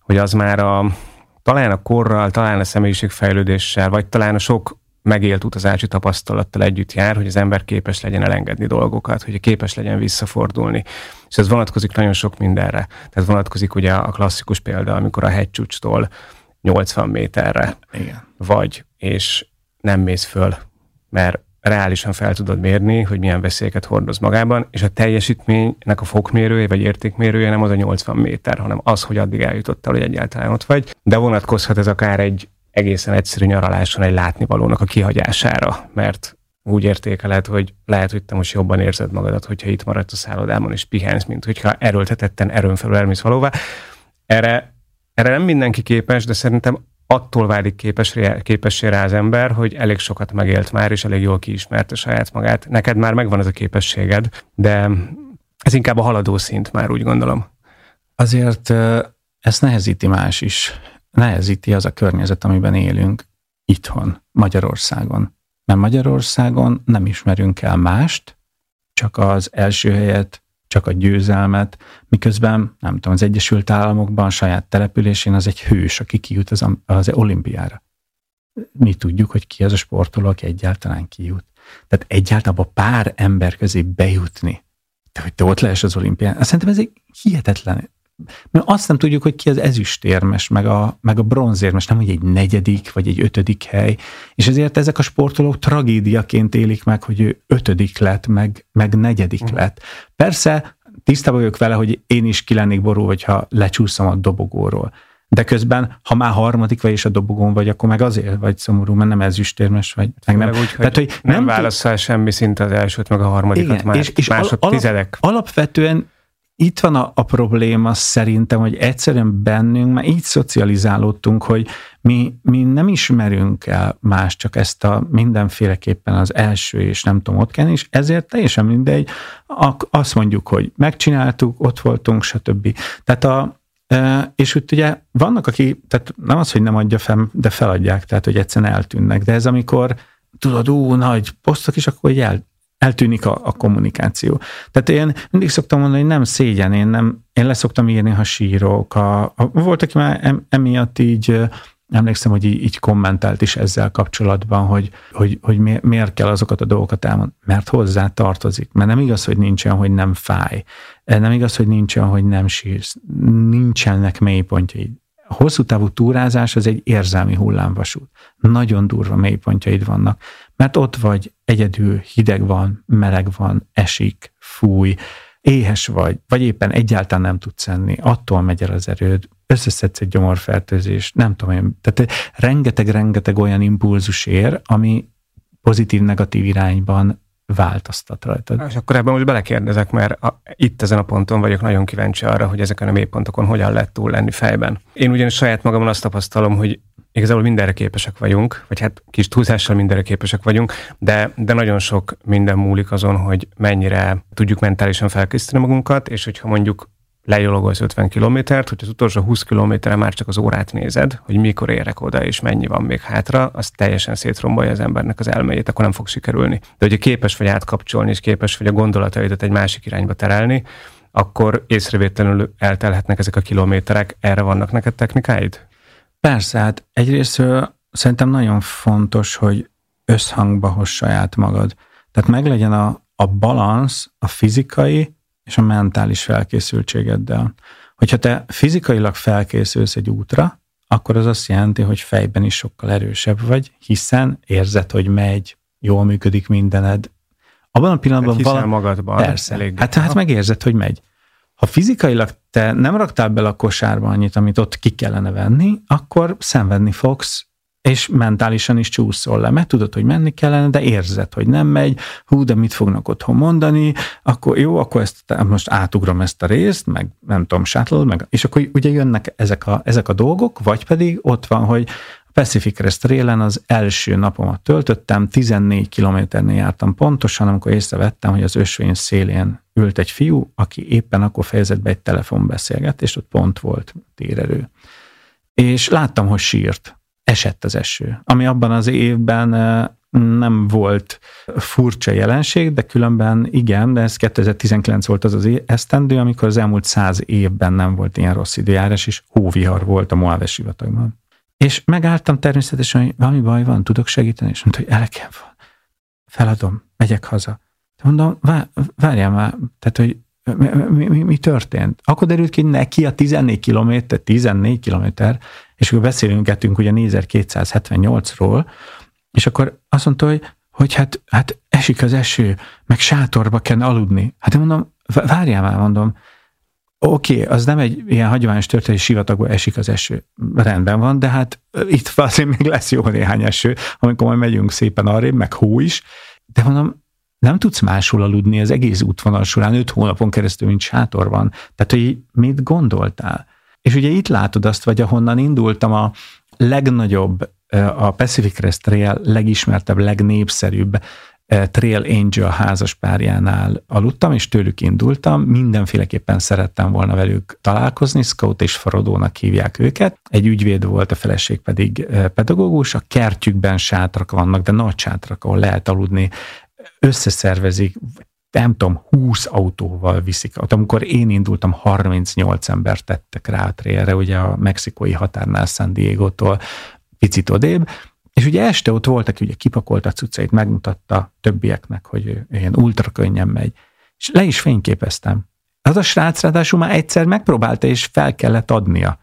hogy az már a, talán a korral, talán a személyiségfejlődéssel, vagy talán a sok megélt utazási tapasztalattal együtt jár, hogy az ember képes legyen elengedni dolgokat, hogy képes legyen visszafordulni. És ez vonatkozik nagyon sok mindenre. Tehát vonatkozik ugye a klasszikus példa, amikor a hegycsúcstól 80 méterre Igen. vagy, és nem mész föl, mert reálisan fel tudod mérni, hogy milyen veszélyeket hordoz magában, és a teljesítménynek a fokmérője vagy értékmérője nem az a 80 méter, hanem az, hogy addig eljutottál, hogy egyáltalán ott vagy. De vonatkozhat ez akár egy egészen egyszerű nyaraláson egy látnivalónak a kihagyására, mert úgy értékeled, hogy lehet, hogy te most jobban érzed magadat, hogyha itt maradsz a szállodában és pihensz, mint hogyha erőltetetten erőn felül elmész valóvá. Erre, erre nem mindenki képes, de szerintem attól válik képes, képessé rá az ember, hogy elég sokat megélt már, és elég jól kiismerte saját magát. Neked már megvan ez a képességed, de ez inkább a haladó szint már, úgy gondolom. Azért ezt nehezíti más is nehezíti az a környezet, amiben élünk itthon, Magyarországon. Mert Magyarországon nem ismerünk el mást, csak az első helyet, csak a győzelmet, miközben, nem tudom, az Egyesült Államokban, a saját településén az egy hős, aki kijut az, az olimpiára. Mi tudjuk, hogy ki az a sportoló, aki egyáltalán kijut. Tehát egyáltalán a pár ember közé bejutni, de hogy te ott lehess az olimpián, szerintem ez egy hihetetlen mert azt nem tudjuk, hogy ki az ezüstérmes, meg a, meg a bronzérmes, nem hogy egy negyedik, vagy egy ötödik hely, és ezért ezek a sportolók tragédiaként élik meg, hogy ő ötödik lett, meg, meg negyedik uh-huh. lett. Persze tisztában vagyok vele, hogy én is ki lennék borul, hogyha lecsúszom a dobogóról. De közben, ha már harmadik vagy és a dobogón vagy, akkor meg azért vagy szomorú, mert nem ezüstérmes vagy. Meg nem, úgy, Tehát, hogy nem, nem válaszol semmi szint az elsőt, meg a harmadikat igen, már és, és másodtizedek. Alap, alapvetően itt van a, a probléma szerintem, hogy egyszerűen bennünk már így szocializálódtunk, hogy mi, mi nem ismerünk el más, csak ezt a mindenféleképpen az első, és nem tudom, ott kell, és ezért teljesen mindegy, azt mondjuk, hogy megcsináltuk, ott voltunk, stb. Tehát a, e, és úgy ugye vannak, aki, tehát nem az, hogy nem adja fel, de feladják, tehát hogy egyszerűen eltűnnek, de ez amikor tudod, ú, nagy posztok, és akkor el, eltűnik a, a kommunikáció. Tehát én mindig szoktam mondani, hogy nem szégyen, én, nem, én leszoktam írni, ha sírok. A, a, volt, aki már em, emiatt így emlékszem, hogy így, így kommentált is ezzel kapcsolatban, hogy, hogy, hogy miért kell azokat a dolgokat elmondani. Mert hozzá tartozik. Mert nem igaz, hogy nincsen, hogy nem fáj. Nem igaz, hogy nincsen, hogy nem sírsz. Nincsenek mélypontjaid. A hosszú távú túrázás az egy érzelmi hullámvasút. Nagyon durva mélypontjaid vannak mert ott vagy egyedül, hideg van, meleg van, esik, fúj, éhes vagy, vagy éppen egyáltalán nem tudsz enni, attól megy el az erőd, összeszedsz egy gyomorfertőzés, nem tudom én, tehát rengeteg-rengeteg olyan impulzus ér, ami pozitív-negatív irányban változtat rajtad. És akkor ebben most belekérdezek, mert a, itt ezen a ponton vagyok nagyon kíváncsi arra, hogy ezeken a mélypontokon hogyan lehet túl lenni fejben. Én ugyanis saját magamon azt tapasztalom, hogy igazából mindenre képesek vagyunk, vagy hát kis túlzással mindenre képesek vagyunk, de, de nagyon sok minden múlik azon, hogy mennyire tudjuk mentálisan felkészíteni magunkat, és hogyha mondjuk lejologolsz 50 kilométert, hogy az utolsó 20 kilométerre már csak az órát nézed, hogy mikor érek oda, és mennyi van még hátra, az teljesen szétrombolja az embernek az elméjét, akkor nem fog sikerülni. De hogyha képes vagy átkapcsolni, és képes vagy a gondolataidat egy másik irányba terelni, akkor észrevétlenül eltelhetnek ezek a kilométerek. Erre vannak neked technikáid? Persze, hát egyrészt szerintem nagyon fontos, hogy összhangba hoz saját magad. Tehát meglegyen a, a balansz a fizikai és a mentális felkészültségeddel. Hogyha te fizikailag felkészülsz egy útra, akkor az azt jelenti, hogy fejben is sokkal erősebb vagy, hiszen érzed, hogy megy, jól működik mindened. Abban a pillanatban hát valami... magadban. Persze. Elég hát, hát megérzed, hogy megy. Ha fizikailag te nem raktál bele a kosárba annyit, amit ott ki kellene venni, akkor szenvedni fogsz, és mentálisan is csúszol le, mert tudod, hogy menni kellene, de érzed, hogy nem megy, hú, de mit fognak otthon mondani, akkor jó, akkor ezt most átugrom ezt a részt, meg nem tudom, sátlod, meg, és akkor ugye jönnek ezek a, ezek a dolgok, vagy pedig ott van, hogy Pacific Crest Railen az első napomat töltöttem, 14 kilométernél jártam pontosan, amikor észrevettem, hogy az ösvény szélén ült egy fiú, aki éppen akkor fejezett be egy telefonbeszélgetést, ott pont volt térerő. És láttam, hogy sírt. Esett az eső, ami abban az évben nem volt furcsa jelenség, de különben igen, de ez 2019 volt az az esztendő, amikor az elmúlt száz évben nem volt ilyen rossz időjárás, és hóvihar volt a Moave sivatagban. És megálltam természetesen, hogy valami baj van, tudok segíteni, és mondta, hogy elekem van. Feladom, megyek haza. Mondom, várjál már, tehát, hogy mi, mi, mi történt? Akkor derült ki neki a 14 kilométer, 14 kilométer, és akkor beszélünk ugye 4278-ról, és akkor azt mondta, hogy, hogy hát, hát esik az eső, meg sátorba kell aludni. Hát én mondom, várjál már, mondom, Oké, okay, az nem egy ilyen hagyományos történet, sivatagban esik az eső. Rendben van, de hát itt azért még lesz jó néhány eső, amikor majd megyünk szépen arrébb, meg hó is. De mondom, nem tudsz máshol aludni az egész útvonal során, öt hónapon keresztül, mint sátorban. Tehát, hogy mit gondoltál? És ugye itt látod azt, vagy ahonnan indultam a legnagyobb, a Pacific Crest Trail legismertebb, legnépszerűbb Trail Angel házaspárjánál aludtam, és tőlük indultam. Mindenféleképpen szerettem volna velük találkozni, Scout és Farodónak hívják őket. Egy ügyvéd volt, a feleség pedig pedagógus. A kertjükben sátrak vannak, de nagy sátrak, ahol lehet aludni. Összeszervezik, nem tudom, 20 autóval viszik. Ott, amikor én indultam, 38 ember tettek rá a trailre, ugye a mexikói határnál San Diego-tól picit odébb, és ugye este ott volt, aki ugye kipakolta a cuccait, megmutatta többieknek, hogy ilyen ultra könnyen megy. És le is fényképeztem. Az a srác ráadásul már egyszer megpróbálta, és fel kellett adnia.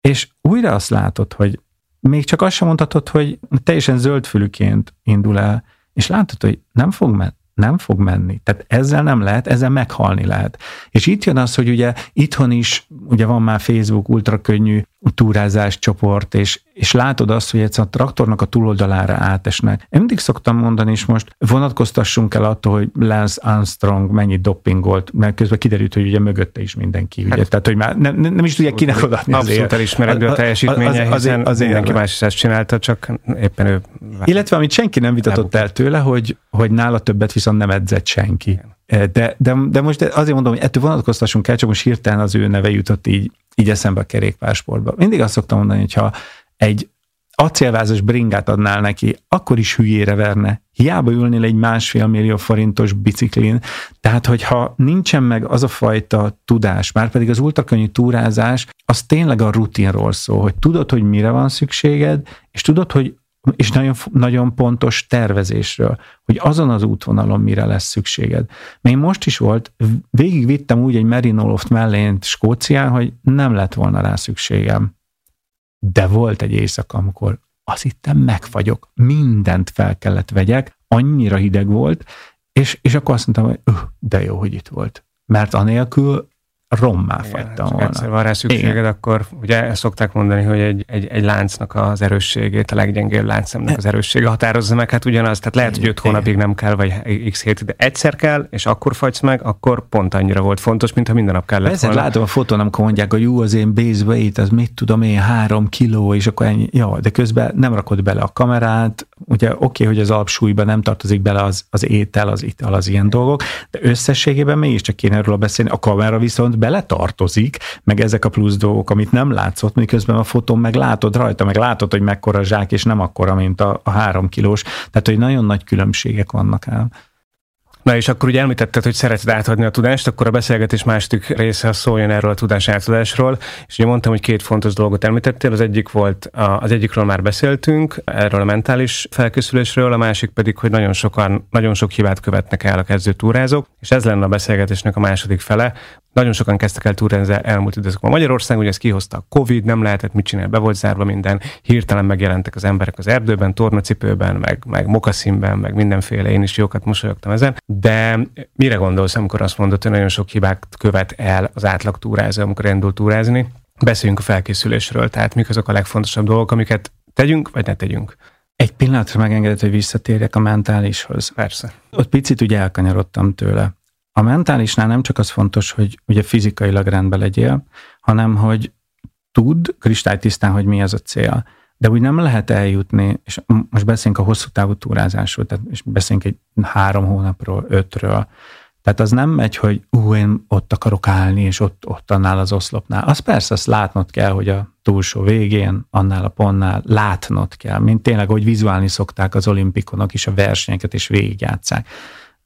És újra azt látod, hogy még csak azt sem mondhatod, hogy teljesen zöldfülűként indul el, és látod, hogy nem fog, menni nem fog menni. Tehát ezzel nem lehet, ezzel meghalni lehet. És itt jön az, hogy ugye itthon is, ugye van már Facebook ultrakönnyű túrázás csoport, és, és látod azt, hogy egyszer a traktornak a túloldalára átesnek. Én mindig szoktam mondani, és most vonatkoztassunk el attól, hogy Lance Armstrong mennyit doppingolt, mert közben kiderült, hogy ugye mögötte is mindenki. Ugye? Hát, Tehát, hogy már nem, nem is tudják kinek odaadni Abszolút elismeredő a teljesítménye, az, az, hiszen az, mindenki más is ezt csinálta, csak éppen ő... Illetve, amit senki nem vitatott el tőle, hogy, hogy nála többet viszont nem edzett senki. De, de, de most azért mondom, hogy ettől vonatkoztassunk el, csak most hirtelen az ő neve jutott így, így eszembe a kerékpársportba. Mindig azt szoktam mondani, hogy ha egy acélvázas bringát adnál neki, akkor is hülyére verne. Hiába ülnél egy másfél millió forintos biciklin. Tehát, hogyha nincsen meg az a fajta tudás, már pedig az ultrakönnyű túrázás, az tényleg a rutinról szól, hogy tudod, hogy mire van szükséged, és tudod, hogy és nagyon, nagyon pontos tervezésről, hogy azon az útvonalon mire lesz szükséged. Még most is volt, végigvittem úgy egy Merinoloft mellént Skócián, hogy nem lett volna rá szükségem. De volt egy éjszaka, amikor az itt megfagyok, mindent fel kellett vegyek, annyira hideg volt, és, és akkor azt mondtam, hogy öh, de jó, hogy itt volt. mert anélkül rommá fagytam volna. Egyszer van rá szükséged, Igen. akkor ugye ezt szokták mondani, hogy egy, egy, egy láncnak az erősségét, a leggyengébb láncemnek az erőssége határozza meg, hát ugyanaz, tehát lehet, hogy öt hónapig nem kell, vagy x hét, de egyszer kell, és akkor fagysz meg, akkor pont annyira volt fontos, mint ha minden nap kellett Ezért volna. látom a fotón, amikor mondják, hogy jó, az én base weight, az mit tudom én, három kiló, és akkor ennyi. Ja, de közben nem rakod bele a kamerát, ugye oké, okay, hogy az alapsúlyban nem tartozik bele az, az étel, az ital, az ilyen dolgok, de összességében mégiscsak kéne erről beszélni. A kamera viszont beletartozik, meg ezek a plusz dolgok, amit nem látszott, miközben a fotón meg látod rajta, meg látod, hogy mekkora zsák, és nem akkora, mint a, a három kilós. Tehát, hogy nagyon nagy különbségek vannak el. Na és akkor ugye említetted, hogy szereted átadni a tudást, akkor a beszélgetés második része szóljon erről a tudás átadásról, és ugye mondtam, hogy két fontos dolgot említettél, az egyik volt, az egyikről már beszéltünk, erről a mentális felkészülésről, a másik pedig, hogy nagyon sokan, nagyon sok hibát követnek el a kezdő túrázók, és ez lenne a beszélgetésnek a második fele, nagyon sokan kezdtek el túrázni elmúlt időszakban. Magyarország ugye ezt kihozta a Covid, nem lehetett mit csinálni, be volt zárva minden, hirtelen megjelentek az emberek az erdőben, tornacipőben, meg, meg mokaszínben, meg mindenféle, én is jókat mosolyogtam ezen. De mire gondolsz, amikor azt mondod, hogy nagyon sok hibát követ el az átlag túrázó, amikor indul túrázni? Beszéljünk a felkészülésről, tehát mik azok a legfontosabb dolgok, amiket tegyünk, vagy ne tegyünk. Egy pillanatra megengedett, hogy visszatérjek a mentálishoz. Persze. Ott picit ugye elkanyarodtam tőle. A mentálisnál nem csak az fontos, hogy ugye fizikailag rendben legyél, hanem hogy tud kristálytisztán, hogy mi az a cél. De úgy nem lehet eljutni, és most beszélünk a hosszú távú túrázásról, tehát és beszélünk egy három hónapról, ötről, tehát az nem megy, hogy ú, én ott akarok állni, és ott, ott annál az oszlopnál. Az persze, azt látnod kell, hogy a túlsó végén, annál a pontnál látnod kell, mint tényleg, hogy vizuálni szokták az olimpikonok is a versenyeket, és végigjátszák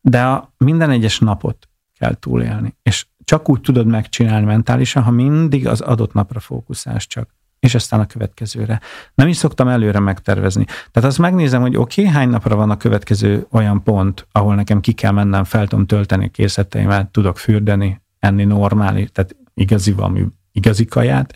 de a minden egyes napot kell túlélni. És csak úgy tudod megcsinálni mentálisan, ha mindig az adott napra fókuszálsz csak és aztán a következőre. Nem is szoktam előre megtervezni. Tehát azt megnézem, hogy oké, okay, hány napra van a következő olyan pont, ahol nekem ki kell mennem, fel tudom tölteni készleteimet, tudok fürdeni, enni normális, tehát igazi valami igazi kaját,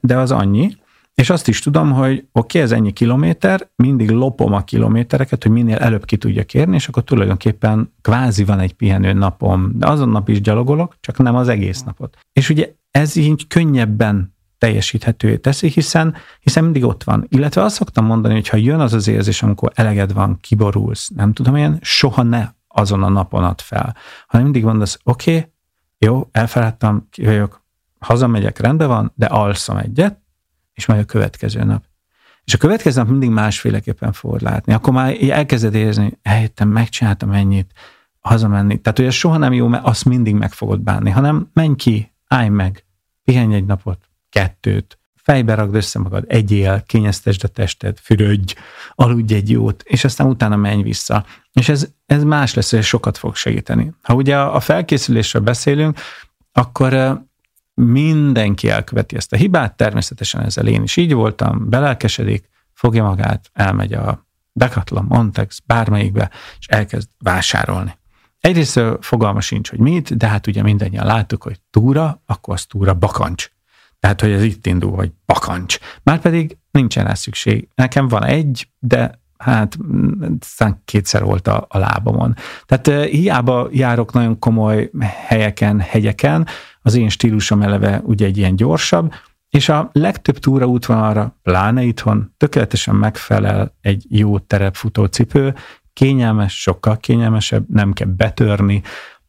de az annyi, és azt is tudom, hogy oké, okay, ez ennyi kilométer, mindig lopom a kilométereket, hogy minél előbb ki tudja érni, és akkor tulajdonképpen kvázi van egy pihenő napom, de azon nap is gyalogolok, csak nem az egész napot. És ugye ez így könnyebben teljesíthetővé teszi, hiszen, hiszen mindig ott van. Illetve azt szoktam mondani, hogy ha jön az az érzés, amikor eleged van, kiborulsz, nem tudom én, soha ne azon a napon ad fel, hanem mindig mondasz, oké, okay, jó, elfeledtem, vagyok, hazamegyek, rendben van, de alszom egyet, és majd a következő nap. És a következő nap mindig másféleképpen fogod látni. Akkor már elkezded érezni, eljöttem, megcsináltam ennyit, hazamenni. Tehát, hogy ez soha nem jó, mert azt mindig meg fogod bánni, hanem menj ki, állj meg, pihenj egy napot, kettőt, fejbe ragd össze magad, egyél, kényeztesd a tested, fürödj, aludj egy jót, és aztán utána menj vissza. És ez, ez más lesz, és sokat fog segíteni. Ha ugye a felkészülésről beszélünk, akkor mindenki elköveti ezt a hibát, természetesen ezzel én is így voltam, belelkesedik, fogja magát, elmegy a Decathlon, Montex, bármelyikbe, és elkezd vásárolni. Egyrészt fogalma sincs, hogy mit, de hát ugye mindannyian láttuk, hogy túra, akkor az túra bakancs. Tehát, hogy ez itt indul, hogy bakancs. Márpedig nincsen rá szükség. Nekem van egy, de hát aztán kétszer volt a, a lábamon. Tehát hiába járok nagyon komoly helyeken, hegyeken, az én stílusom eleve ugye egy ilyen gyorsabb, és a legtöbb túraútvonalra, pláne itthon, tökéletesen megfelel egy jó terepfutócipő, kényelmes, sokkal kényelmesebb, nem kell betörni,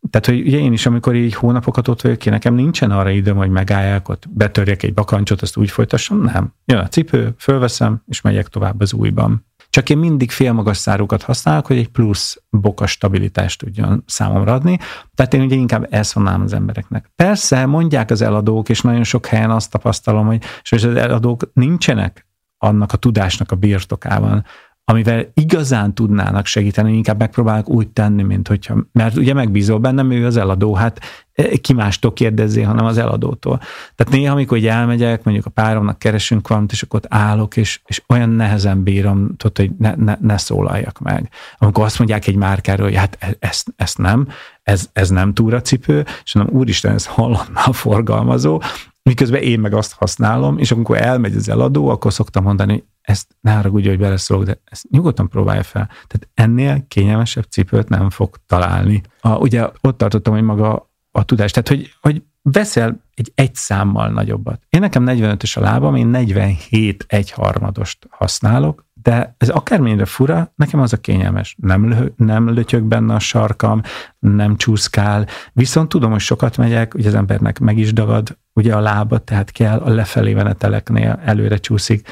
tehát, hogy ugye én is, amikor így hónapokat ott vagyok nekem nincsen arra időm, hogy megálljak, ott betörjek egy bakancsot, azt úgy folytassam, nem. Jön a cipő, fölveszem, és megyek tovább az újban. Csak én mindig félmagas szárukat használok, hogy egy plusz bokas stabilitást tudjon számomra adni. Tehát én ugye inkább ezt mondanám az embereknek. Persze, mondják az eladók, és nagyon sok helyen azt tapasztalom, hogy és az eladók nincsenek annak a tudásnak a birtokában, amivel igazán tudnának segíteni, inkább megpróbálnak úgy tenni, mint hogyha, mert ugye megbízol bennem, ő az eladó, hát e, ki mástól kérdezzél, hanem az eladótól. Tehát néha, amikor így elmegyek, mondjuk a páromnak keresünk valamit, és akkor ott állok, és, és olyan nehezen bírom, tudod, hogy ne, ne, ne szólaljak meg. Amikor azt mondják egy márkáról, hogy hát e, ezt, ezt nem, ez, ez nem túracipő, és mondom, úristen, ez hallonna a forgalmazó, miközben én meg azt használom, és amikor elmegy az eladó, akkor szoktam mondani, ezt ne haragudj, hogy beleszólok, de ezt nyugodtan próbálja fel. Tehát ennél kényelmesebb cipőt nem fog találni. A, ugye ott tartottam, hogy maga a tudást. Tehát, hogy, hogy veszel egy egy számmal nagyobbat. Én nekem 45-ös a lábam, én 47 egy harmadost használok, de ez akármennyire fura, nekem az a kényelmes. Nem, lö, nem lötyög benne a sarkam, nem csúszkál, viszont tudom, hogy sokat megyek, ugye az embernek meg is dagad ugye a lába, tehát kell a lefelé meneteleknél előre csúszik,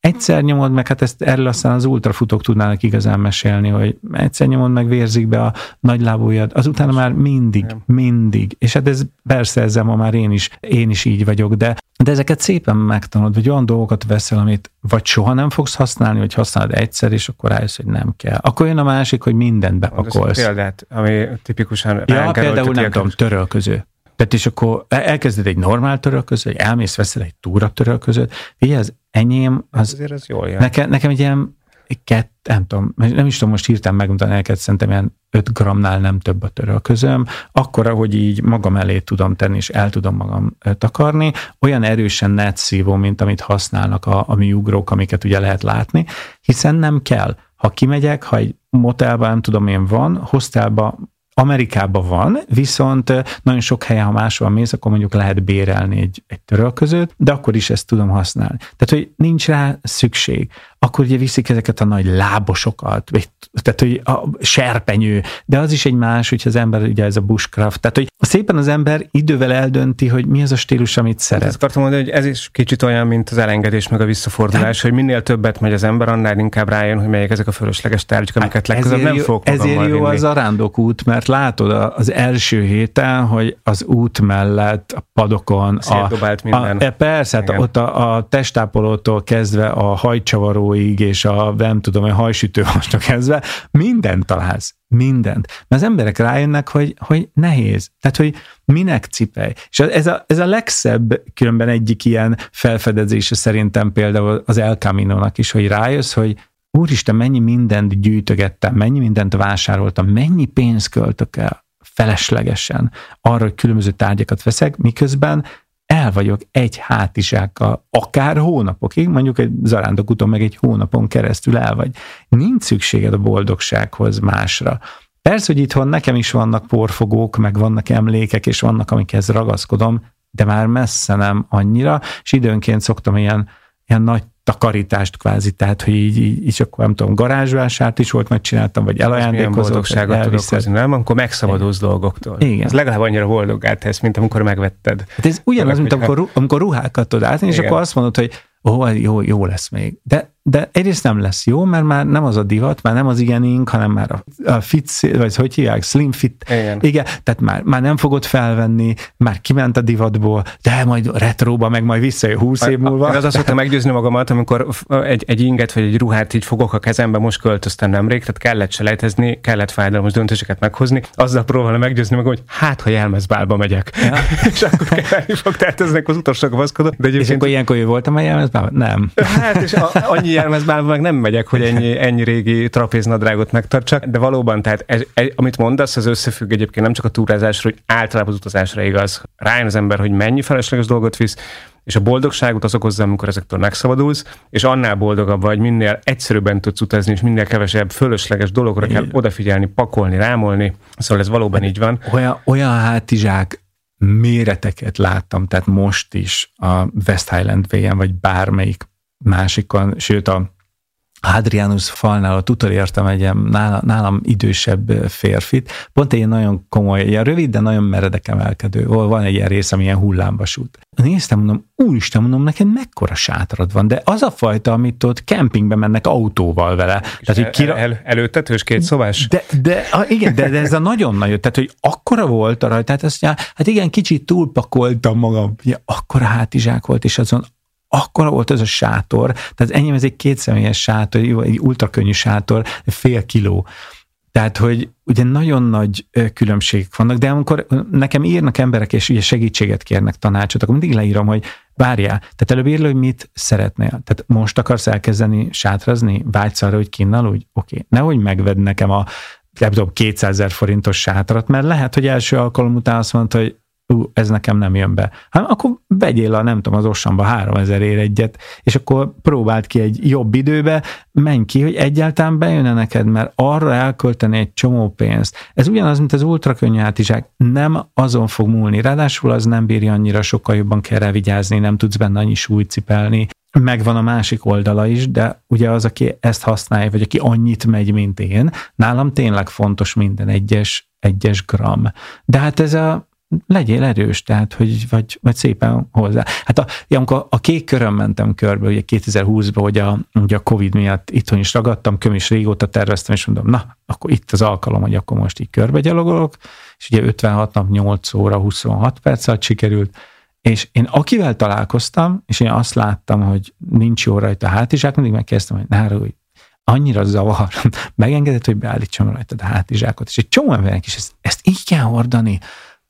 egyszer nyomod meg, hát ezt erről aztán az ultrafutók tudnának igazán mesélni, hogy egyszer nyomod meg, vérzik be a nagy lábújad, azután már mindig, mindig, és hát ez persze ezzel ma már én is, én is így vagyok, de, de ezeket szépen megtanulod, vagy olyan dolgokat veszel, amit vagy soha nem fogsz használni, vagy használod egyszer, és akkor rájössz, hogy nem kell. Akkor jön a másik, hogy mindent bepakolsz. Példát, ami tipikusan Ja, például nem tudom, törölköző. Tehát és akkor elkezded egy normál törölköző, elmész, veszel egy túra törölközőt, ugye az enyém, az, azért ez jól jön. Nekem, nekem egy ilyen kett, nem tudom, nem is tudom most hirtelen megmondani neked, szerintem ilyen 5 gramnál nem több a törölközőm, akkor, hogy így magam elé tudom tenni, és el tudom magam takarni, olyan erősen netszívó, mint amit használnak a, a mi ugrók, amiket ugye lehet látni, hiszen nem kell. Ha kimegyek, ha egy motelban, nem tudom én van, hostelba Amerikában van, viszont nagyon sok helyen, ha máshol mész, akkor mondjuk lehet bérelni egy, egy törölközőt, de akkor is ezt tudom használni. Tehát, hogy nincs rá szükség. Akkor ugye viszik ezeket a nagy lábosokat, tehát, hogy a serpenyő, de az is egy más, hogyha az ember, ugye ez a bushcraft, tehát, hogy szépen az ember idővel eldönti, hogy mi az a stílus, amit szeret. Ezt akartam mondani, hogy ez is kicsit olyan, mint az elengedés meg a visszafordulás, de, hogy minél többet megy az ember, annál inkább rájön, hogy melyek ezek a fölösleges tárgyak, amiket legközelebb nem fog Ezért jó vinni. az a rándokút, mert látod az első héten, hogy az út mellett, a padokon, a, minden. A, persze, hát ott a, a testápolótól kezdve a hajcsavaróig, és a nem tudom, a hajsütővastól kezdve, mindent találsz. Mindent. Mert az emberek rájönnek, hogy, hogy nehéz. Tehát, hogy minek cipelj. És ez a, ez a legszebb különben egyik ilyen felfedezése szerintem például az El Camino-nak is, hogy rájössz, hogy úristen, mennyi mindent gyűjtögettem, mennyi mindent vásároltam, mennyi pénzt költök el feleslegesen arra, hogy különböző tárgyakat veszek, miközben el vagyok egy hátizsákkal, akár hónapokig, mondjuk egy zarándokúton meg egy hónapon keresztül el vagy. Nincs szükséged a boldogsághoz másra. Persze, hogy itthon nekem is vannak porfogók, meg vannak emlékek, és vannak, amikhez ragaszkodom, de már messze nem annyira, és időnként szoktam ilyen, ilyen nagy takarítást kvázi, tehát hogy így, így, így akkor nem tudom, garázsvásárt is volt, megcsináltam, vagy elajándékozott. boldogságot tudok hozni, nem? Amikor megszabadulsz Igen. dolgoktól. Igen. Ez legalább annyira boldogát tesz, mint amikor megvetted. Hát ez ugyanaz, mint amikor, amikor ruhákat tudod átni, és akkor azt mondod, hogy ó, jó, jó lesz még. De de egyrészt nem lesz jó, mert már nem az a divat, már nem az igenink, hanem már a, a fit, vagy hogy hívják, slim fit. Igen. Igen, tehát már, már nem fogod felvenni, már kiment a divatból, de majd retróba, meg majd visszajön 20 év múlva. Az azt szoktam meggyőzni magamat, amikor egy, egy inget vagy egy ruhát így fogok a kezembe, most költöztem nemrég, tehát kellett selejtezni, kellett fájdalmas döntéseket meghozni, azzal próbálom meggyőzni magam, hogy hát, ha jelmezbálba megyek. Ja. és akkor kelleni fog, tehát eznek az utolsó vaszkodott. De és akkor ilyenkor voltam a jelmezbálban? Nem. Hát, és a, annyi jelmezbálba meg nem megyek, hogy ennyi, ennyi régi trapéznadrágot megtartsak, de valóban, tehát ez, ez, amit mondasz, az összefügg egyébként nem csak a túrázásra, hogy általában az utazásra igaz. Rájön az ember, hogy mennyi felesleges dolgot visz, és a boldogságot az okozza, amikor ezektől megszabadulsz, és annál boldogabb vagy, minél egyszerűbben tudsz utazni, és minél kevesebb fölösleges dologra kell odafigyelni, pakolni, rámolni. Szóval ez valóban így van. Olyan, olyan hátizsák méreteket láttam, tehát most is a West Highland vagy bármelyik másikon, sőt a Hadrianus falnál ott utolértem egy ilyen nálam, nálam idősebb férfit, pont egy nagyon komoly, ilyen rövid, de nagyon meredek emelkedő. Van egy ilyen rész, ami ilyen hullámvasút. Néztem, mondom, úristen, mondom, neked mekkora sátrad van, de az a fajta, amit ott kempingbe mennek autóval vele. Tehát, hogy kira... el, előtetős két szobás? De, de a, igen, de, de, ez a nagyon nagy, tehát, hogy akkora volt a rajta, tehát azt mondja, hát igen, kicsit túlpakoltam magam, ugye, akkora hátizsák volt, és azon akkor volt ez a sátor, tehát enyém ez egy kétszemélyes sátor, egy ultrakönnyű sátor, fél kiló. Tehát, hogy ugye nagyon nagy különbségek vannak, de amikor nekem írnak emberek, és ugye segítséget kérnek, tanácsot, akkor mindig leírom, hogy várjál, tehát előbb írd hogy mit szeretnél. Tehát most akarsz elkezdeni sátrazni, vágysz arra, hogy kinnal, úgy, oké. Okay. Nehogy megvedd nekem a nem tudom, 200 ezer forintos sátrat, mert lehet, hogy első alkalom után azt mondta, hogy ú, ez nekem nem jön be. Hát akkor vegyél a, nem tudom, az Ossamba 3000 ér egyet, és akkor próbáld ki egy jobb időbe, menj ki, hogy egyáltalán bejön neked, mert arra elkölteni egy csomó pénzt. Ez ugyanaz, mint az ultrakönnyű hátizsák. Nem azon fog múlni. Ráadásul az nem bírja annyira, sokkal jobban kell rá vigyázni, nem tudsz benne annyi súlyt cipelni. Megvan a másik oldala is, de ugye az, aki ezt használja, vagy aki annyit megy, mint én, nálam tényleg fontos minden egyes, egyes gram. De hát ez a, legyél erős, tehát, hogy vagy, vagy szépen hozzá. Hát a, amikor a kék körön mentem körbe, ugye 2020-ban, hogy a, ugye a Covid miatt itthon is ragadtam, köm is régóta terveztem, és mondom, na, akkor itt az alkalom, hogy akkor most így körbe gyalogolok, és ugye 56 nap, 8 óra, 26 perc alatt sikerült, és én akivel találkoztam, és én azt láttam, hogy nincs jó rajta a hátizsák, mindig megkezdtem, hogy ne hogy annyira zavar, megengedett, hogy beállítsam rajta a hátizsákot, és egy csomó embernek is ezt, ezt így kell hordani,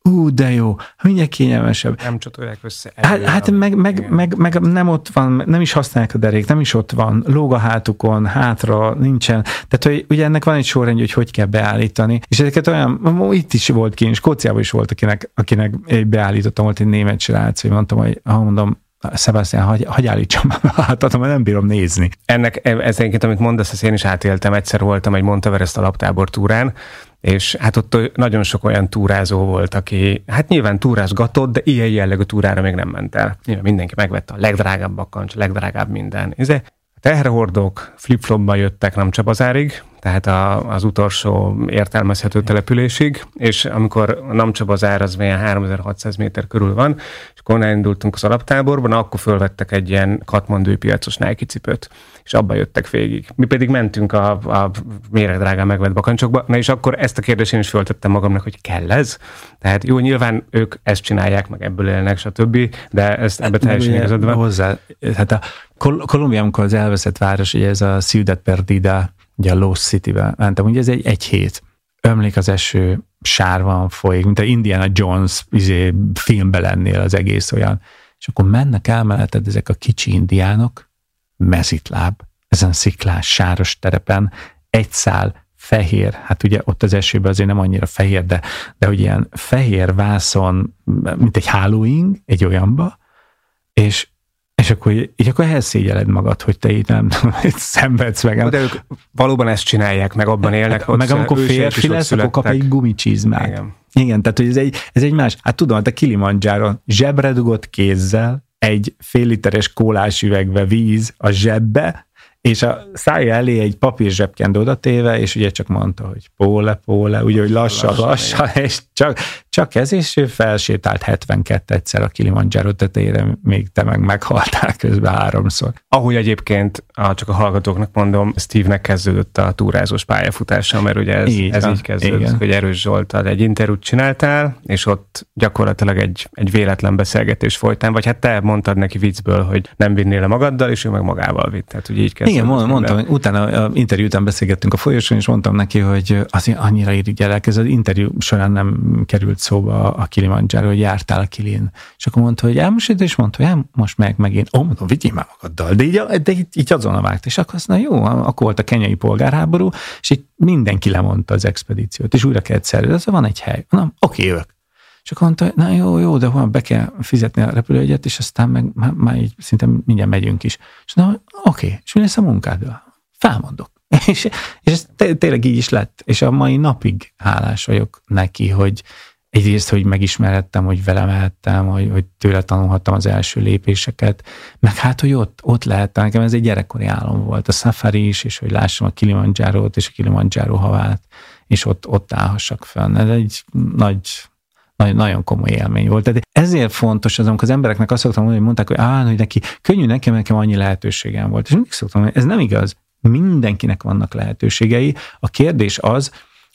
ú, de jó, mindjárt kényelmesebb. Nem csatolják össze. Hát, hát meg, meg, meg, meg, nem ott van, nem is használják a derék, nem is ott van, lóg a hátukon, hátra, nincsen. Tehát, hogy ugye ennek van egy sorrendje, hogy hogy kell beállítani, és ezeket olyan, itt is volt ki, Skóciában is volt, akinek, akinek beállítottam, volt egy német srác, hogy mondtam, hogy ha mondom, Sebastian, hagy, hagy állítsam a hátat, mert nem bírom nézni. Ennek, ez egyébként, amit mondasz, ezt én is átéltem, egyszer voltam egy Monteverest alaptábor túrán, és hát ott nagyon sok olyan túrázó volt, aki hát nyilván túrázgatott, de ilyen jellegű túrára még nem ment el. Nyilván mindenki megvette a legdrágább bakancs, a legdrágább minden. Ez teherhordók flip-flopba jöttek nem Csabazárig, tehát a, az utolsó értelmezhető településig, és amikor a Namcsabazár az milyen 3600 méter körül van, és akkor indultunk az alaptáborban, akkor fölvettek egy ilyen katmandői piacos Nike cipőt, és abba jöttek végig. Mi pedig mentünk a, a méregdrágán megvett bakancsokba, na és akkor ezt a kérdést én is föltettem magamnak, hogy kell ez? Tehát jó, nyilván ők ezt csinálják, meg ebből élnek, stb., de ezt ebbe teljesen igazad van. Hozzá, hát a Kol- Kolumbia, amikor az elveszett város, ugye ez a Ciudad Perdida, ugye a Lost City-vel mentem, ugye ez egy, egy hét. Ömlik az eső, sárban folyik, mint a Indiana Jones izé, filmbe lennél az egész olyan. És akkor mennek el melletted ezek a kicsi indiánok, mezitláb, ezen sziklás, sáros terepen, egy szál fehér, hát ugye ott az esőben azért nem annyira fehér, de, de hogy ilyen fehér vászon, mint egy hálóing, egy olyanba, és és akkor így akkor elszégyeled magad, hogy te így nem szenvedsz meg. De ők valóban ezt csinálják, meg abban élnek. Meg, meg amikor férfi lesz, akkor kap egy gumicsizmát. Igen. Igen, tehát hogy ez egy, ez egy más. Hát tudom, a Kilimanjaro zsebre dugott kézzel, egy fél literes kólás üvegbe víz a zsebbe, és a szája elé egy papír zsebkendő oda téve, és ugye csak mondta, hogy póle, póle, ugye, hogy lassan, lassan, lassan és csak, csak ez, és ő felsétált 72 egyszer a Kilimanjaro tetejére, még te meg meghaltál közben háromszor. Ahogy egyébként, csak a hallgatóknak mondom, Steve-nek kezdődött a túrázós pályafutása, mert ugye ez így, ez így kezdődött, igen. hogy Erős Zsoltal egy interjút csináltál, és ott gyakorlatilag egy, egy véletlen beszélgetés folytán, vagy hát te mondtad neki viccből, hogy nem vinnél le magaddal, és ő meg magával vitt. Tehát ugye így Igen, mondtam, hogy utána a interjú után beszélgettünk a folyosón, és mondtam neki, hogy azért annyira irigyelek, ez az interjú során nem került szóba a Kilimanjaro, hogy jártál a Kilin. És akkor mondta, hogy elmosít, és mondta, hogy most meg megint. Ó, mondom, vigyél már magaddal. De így, de így, így azonnal vágt. És akkor azt mondja, jó, akkor volt a kenyai polgárháború, és itt mindenki lemondta az expedíciót, és újra kellett szervezni. Ez van egy hely. Mondom, oké, jövök. És akkor mondta, na jó, jó, de hol be kell fizetni a repülőjegyet, és aztán meg már, már így szinte mindjárt megyünk is. És mondom, oké, és mi lesz a munkád? Felmondok. És, és ez tényleg így is lett. És a mai napig hálás vagyok neki, hogy, egyrészt, hogy megismerhettem, hogy vele mehettem, hogy, hogy tőle tanulhattam az első lépéseket, meg hát, hogy ott, ott lehettem, nekem ez egy gyerekkori álom volt, a safari is, és hogy lássam a Kilimanjaro-t és a Kilimanjaro havát, és ott, ott állhassak fönn. Ez egy nagy, nagy, nagyon komoly élmény volt. Tehát ezért fontos az, amikor az embereknek azt szoktam mondani, hogy mondták, hogy áh, hogy neki könnyű nekem, nekem annyi lehetőségem volt. És mindig szoktam mondani, ez nem igaz. Mindenkinek vannak lehetőségei. A kérdés az,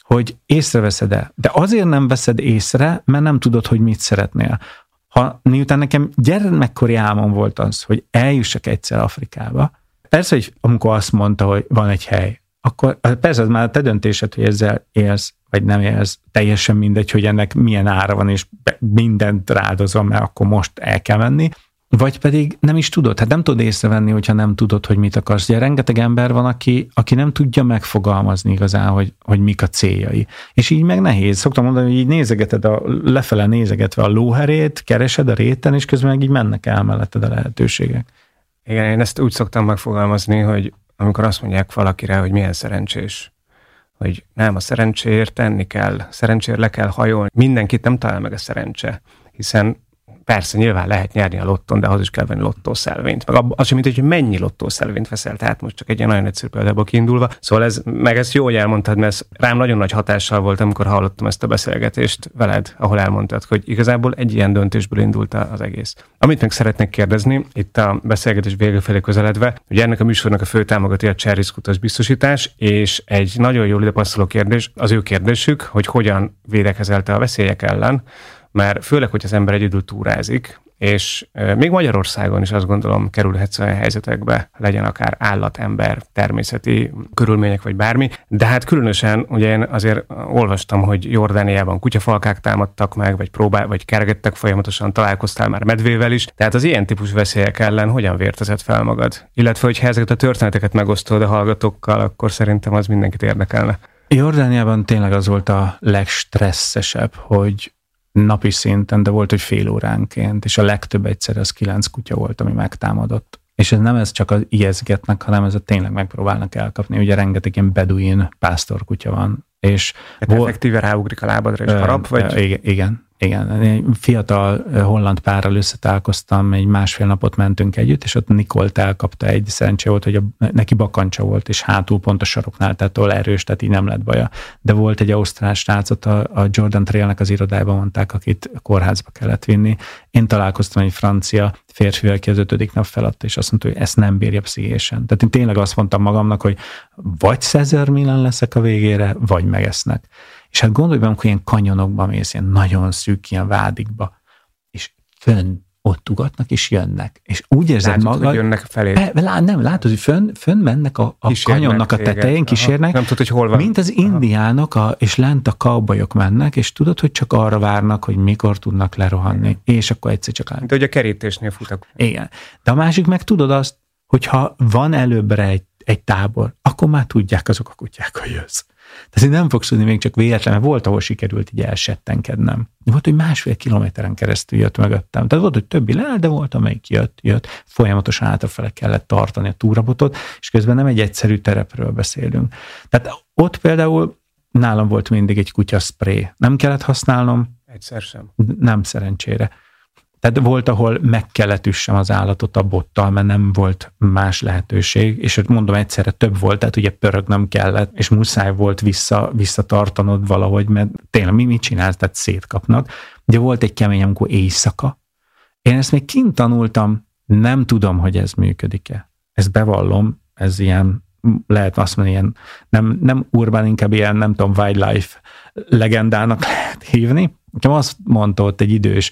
hogy észreveszed-e. De azért nem veszed észre, mert nem tudod, hogy mit szeretnél. Ha miután nekem gyermekkori álmom volt az, hogy eljussak egyszer Afrikába, persze, hogy amikor azt mondta, hogy van egy hely, akkor persze az már a te döntésed, hogy ezzel élsz, vagy nem élsz, teljesen mindegy, hogy ennek milyen ára van, és mindent rádozom, mert akkor most el kell menni. Vagy pedig nem is tudod, hát nem tudod észrevenni, hogyha nem tudod, hogy mit akarsz. Ugye rengeteg ember van, aki, aki nem tudja megfogalmazni igazán, hogy, hogy mik a céljai. És így meg nehéz. Szoktam mondani, hogy így nézegeted, a, lefele nézegetve a lóherét, keresed a réten, és közben meg így mennek el melletted a lehetőségek. Igen, én ezt úgy szoktam megfogalmazni, hogy amikor azt mondják valakire, hogy milyen szerencsés, hogy nem, a szerencséért tenni kell, szerencséért le kell hajolni. Mindenkit nem talál meg a szerencse, hiszen Persze, nyilván lehet nyerni a lotton, de ahhoz is kell venni lottószelvényt. Meg az sem, mint hogy mennyi lottószelvényt veszel, tehát most csak egy ilyen nagyon egyszerű példából kiindulva. Szóval ez, meg ezt jó, hogy elmondtad, mert ez rám nagyon nagy hatással volt, amikor hallottam ezt a beszélgetést veled, ahol elmondtad, hogy igazából egy ilyen döntésből indult az egész. Amit meg szeretnék kérdezni, itt a beszélgetés vége felé közeledve, hogy ennek a műsornak a fő támogatója a Cserriszkutas biztosítás, és egy nagyon jól ide passzoló kérdés, az ő kérdésük, hogy hogyan védekezelte a veszélyek ellen, mert főleg, hogy az ember egyedül túrázik, és még Magyarországon is azt gondolom kerülhetsz olyan helyzetekbe, legyen akár állat, ember, természeti körülmények, vagy bármi. De hát különösen, ugye én azért olvastam, hogy Jordániában kutyafalkák támadtak meg, vagy próbál, vagy kergettek folyamatosan, találkoztál már medvével is. Tehát az ilyen típusú veszélyek ellen hogyan vértezett fel magad? Illetve, hogyha ezeket a történeteket megosztod a hallgatókkal, akkor szerintem az mindenkit érdekelne. Jordániában tényleg az volt a legstresszesebb, hogy napi szinten, de volt, hogy fél óránként, és a legtöbb egyszer az kilenc kutya volt, ami megtámadott. És ez nem ez csak az ijeszgetnek, hanem ez a tényleg megpróbálnak elkapni. Ugye rengeteg ilyen beduin pásztorkutya van. És hát volt, effektíve ráugrik a lábadra és harap, vagy? Igen, igen, igen, egy fiatal holland párral összetálkoztam, egy másfél napot mentünk együtt, és ott Nikolt elkapta egy szerencsé volt, hogy a, neki bakancsa volt, és hátul pont a saroknál, tehát ahol erős, tehát így nem lett baja. De volt egy ausztrál srácot, a, a Jordan Trailnek az irodájában mondták, akit kórházba kellett vinni. Én találkoztam egy francia férfi, aki az ötödik nap feladta, és azt mondta, hogy ezt nem bírja pszichésen. Tehát én tényleg azt mondtam magamnak, hogy vagy Cezar Milan leszek a végére, vagy megesznek. És hát gondolj be, amikor ilyen kanyonokba mész, ilyen nagyon szűk, ilyen vádikba, és fönn ott ugatnak, és jönnek. És úgy érzed Látod, magad... hogy jönnek felé. Be, lá, nem, látod, hogy fönn, fönn mennek a, a kanyonnak a tetején, kísérnek. Nem tudod, hogy hol van. Mint az indiánok, a, és lent a kaubajok mennek, és tudod, hogy csak arra várnak, hogy mikor tudnak lerohanni. Igen. És akkor egyszer csak Mint hogy a kerítésnél futak. Igen. De a másik meg tudod azt, hogyha van előbbre egy, egy tábor, akkor már tudják azok a kutyák, hogy jössz. Tehát nem fogsz tudni még csak véletlen, mert volt, ahol sikerült így elsettenkednem. Volt, hogy másfél kilométeren keresztül jött mögöttem. Tehát volt, hogy többi le, de volt, amelyik jött, jött. Folyamatosan hátrafele kellett tartani a túrabotot, és közben nem egy egyszerű terepről beszélünk. Tehát ott például nálam volt mindig egy kutya spray. Nem kellett használnom. Egyszer sem. Nem szerencsére. Tehát volt, ahol meg kellett üssem az állatot a bottal, mert nem volt más lehetőség, és mondom, egyszerre több volt, tehát ugye pörög nem kellett, és muszáj volt vissza, visszatartanod valahogy, mert tényleg mi mit csinálsz, tehát szétkapnak. Ugye volt egy kemény, amikor éjszaka. Én ezt még kint tanultam, nem tudom, hogy ez működik-e. Ezt bevallom, ez ilyen, lehet azt mondani, ilyen, nem, nem urban, inkább ilyen, nem tudom, wildlife legendának lehet hívni. Nekem azt mondta ott egy idős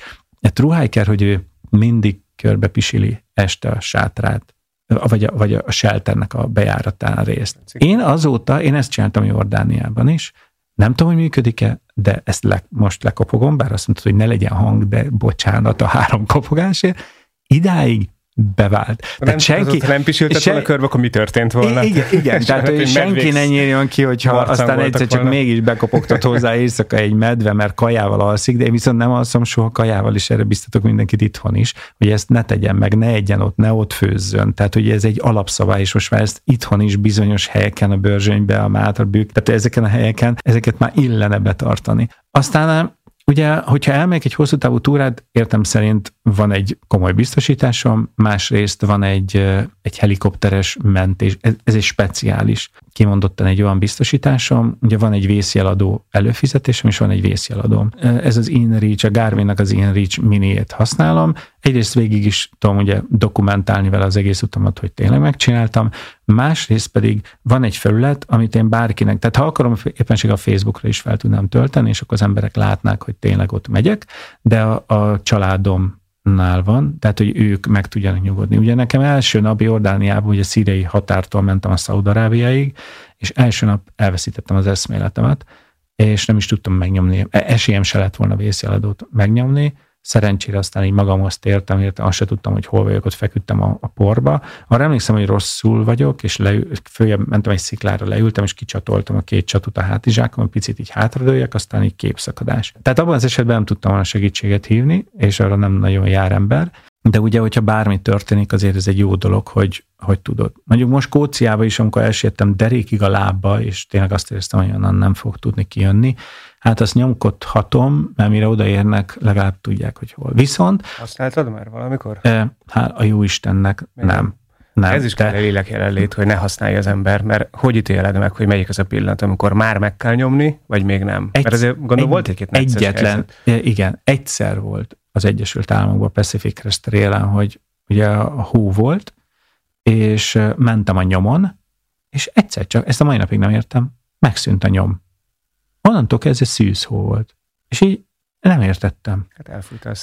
Truhájker, hogy ő mindig körbe pisili este a sátrát, vagy a, vagy a shelternek a bejáratán részt. Én azóta, én ezt csináltam Jordániában is, nem tudom, hogy működik-e, de ezt le, most lekopogom, bár azt mondtad, hogy ne legyen hang, de bocsánat a három kopogásért. Idáig bevált. Tehát nem, senki, az, nem pisiltet se, volna körbe, akkor mi történt volna? Igen, igen tehát hogy senki ne nyírjon ki, hogyha aztán egyszer csak volna. mégis bekopogtat hozzá éjszaka egy medve, mert kajával alszik, de én viszont nem alszom soha kajával, és erre biztatok mindenkit itthon is, hogy ezt ne tegyen meg, ne egyen ott, ne ott főzzön. Tehát, hogy ez egy alapszabály, és most már ezt itthon is bizonyos helyeken, a Börzsönybe, a Mátrabük, tehát ezeken a helyeken, ezeket már illene betartani. Aztán Ugye, hogyha elmegyek egy hosszú távú túrát, értem szerint van egy komoly biztosításom, másrészt van egy, egy helikopteres mentés, ez, ez egy speciális, kimondottan egy olyan biztosításom, ugye van egy vészjeladó előfizetésem, és van egy vészjeladóm. Ez az InReach, a Garminnak az InReach miniét használom, egyrészt végig is tudom ugye dokumentálni vele az egész utamat, hogy tényleg megcsináltam, másrészt pedig van egy felület, amit én bárkinek, tehát ha akarom, éppenség a Facebookra is fel tudnám tölteni, és akkor az emberek látnák, hogy tényleg ott megyek, de a, a családom nál van, tehát hogy ők meg tudjanak nyugodni. Ugye nekem első nap Jordániában, ugye szíriai határtól mentem a Szaudarábiáig, és első nap elveszítettem az eszméletemet, és nem is tudtam megnyomni, e, esélyem se lett volna vészjeladót megnyomni, Szerencsére aztán így magamhoz tértem, értem, azt se tudtam, hogy hol vagyok, ott feküdtem a, a porba. Arra emlékszem, hogy rosszul vagyok, és leül, följebb mentem egy sziklára, leültem, és kicsatoltam a két csatut a hátizsákon, picit így hátradőjek, aztán így képszakadás. Tehát abban az esetben nem tudtam volna segítséget hívni, és arra nem nagyon jár ember. De ugye, hogyha bármi történik, azért ez egy jó dolog, hogy, hogy tudod. Mondjuk most Kóciába is, amikor elsértem derékig a lábba, és tényleg azt éreztem, hogy onnan nem fog tudni kijönni, hát azt nyomkodhatom, mert mire odaérnek, legalább tudják, hogy hol. Viszont... Használtad már valamikor? E, hát a jó Istennek Még nem. Nem, Ez is te... kell lélek jelenlét, hogy ne használja az ember, mert hogy ítéled meg, hogy melyik az a pillanat, amikor már meg kell nyomni, vagy még nem? Egy, mert azért gondolom egy, volt egy-két Egyetlen, helyzet. igen, egyszer volt az Egyesült Államokban, Pacific Crest Rail-en, hogy ugye a hó volt, és mentem a nyomon, és egyszer csak, ezt a mai napig nem értem, megszűnt a nyom. Onnantól kezdve szűz hó volt. És így nem értettem. Hát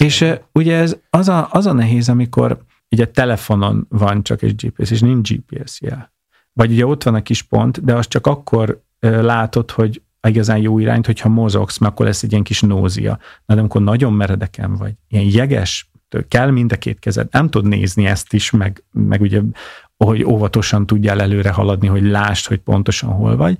És uh, ugye ez az a, az a nehéz, amikor ugye telefonon van csak egy GPS, és nincs GPS jel. Vagy ugye ott van a kis pont, de az csak akkor uh, látod, hogy igazán jó irányt, hogyha mozogsz, mert akkor lesz egy ilyen kis nózia. Na de amikor nagyon meredeken vagy, ilyen jeges, kell mind a két kezed, nem tud nézni ezt is, meg, meg ugye, hogy óvatosan tudjál előre haladni, hogy lásd, hogy pontosan hol vagy.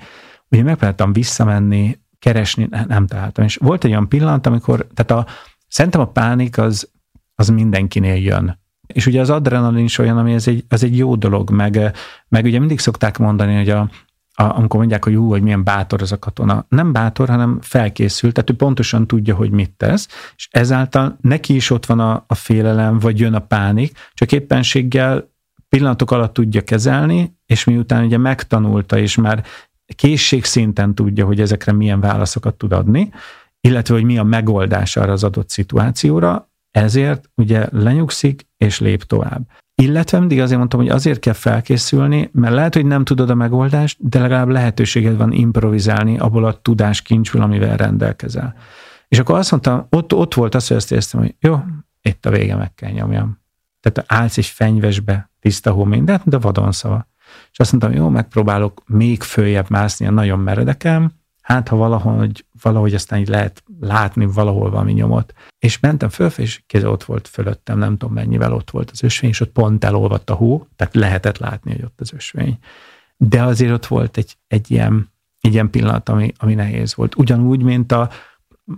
Ugye megpróbáltam visszamenni, keresni, nem találtam. És volt egy olyan pillanat, amikor, tehát a, szerintem a pánik az, az mindenkinél jön. És ugye az adrenalin is olyan, ami ez egy, az egy jó dolog, meg, meg ugye mindig szokták mondani, hogy a, a, amikor mondják, hogy jó, hogy milyen bátor az a katona. Nem bátor, hanem felkészült, tehát ő pontosan tudja, hogy mit tesz, és ezáltal neki is ott van a, a félelem, vagy jön a pánik, csak éppenséggel pillanatok alatt tudja kezelni, és miután ugye megtanulta, és már készségszinten tudja, hogy ezekre milyen válaszokat tud adni, illetve hogy mi a megoldás arra az adott szituációra, ezért ugye lenyugszik és lép tovább. Illetve mindig azért mondtam, hogy azért kell felkészülni, mert lehet, hogy nem tudod a megoldást, de legalább lehetőséged van improvizálni abból a tudáskincsből, amivel rendelkezel. És akkor azt mondtam, ott, ott volt az, hogy azt éreztem, hogy jó, itt a vége meg kell nyomjam. Tehát állsz egy fenyvesbe, tiszta hó mindent, de vadon szava. Azt mondtam, jó, megpróbálok még följebb mászni a nagyon meredekem, hát ha valahogy, valahogy aztán így lehet látni valahol valami nyomot. És mentem fölfelé, és kéz ott volt fölöttem, nem tudom mennyivel ott volt az ösvény, és ott pont elolvadt a hó, tehát lehetett látni, hogy ott az ösvény. De azért ott volt egy, egy, ilyen, egy ilyen pillanat, ami, ami nehéz volt. Ugyanúgy, mint a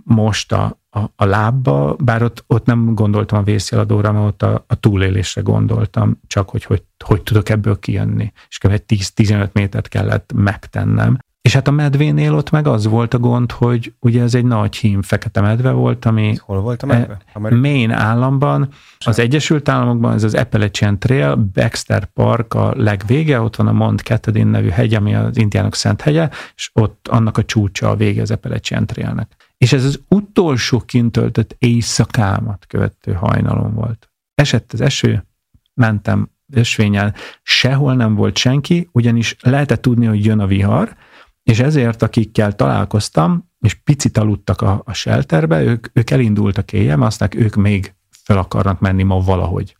most a, a, a lábba, bár ott, ott nem gondoltam a vészjeladóra, mert ott a, a túlélésre gondoltam, csak hogy, hogy hogy tudok ebből kijönni. És kb. 10-15 métert kellett megtennem. És hát a medvénél ott meg az volt a gond, hogy ugye ez egy nagy hím fekete medve volt, ami... Hol volt a medve? E, Maine államban, az Egyesült Államokban, ez az Appalachian Trail, Baxter Park a legvége, ott van a Mont Catadin nevű hegy, ami az indiánok szent hegye, és ott annak a csúcsa a vége az Appalachian Trailnek. És ez az utolsó kintöltött éjszakámat követő hajnalom volt. Esett az eső, mentem ösvényel, sehol nem volt senki, ugyanis lehetett tudni, hogy jön a vihar, és ezért akikkel találkoztam, és picit aludtak a, a shelterbe, ők, ők elindultak éjjel, aztán ők még fel akarnak menni ma valahogy.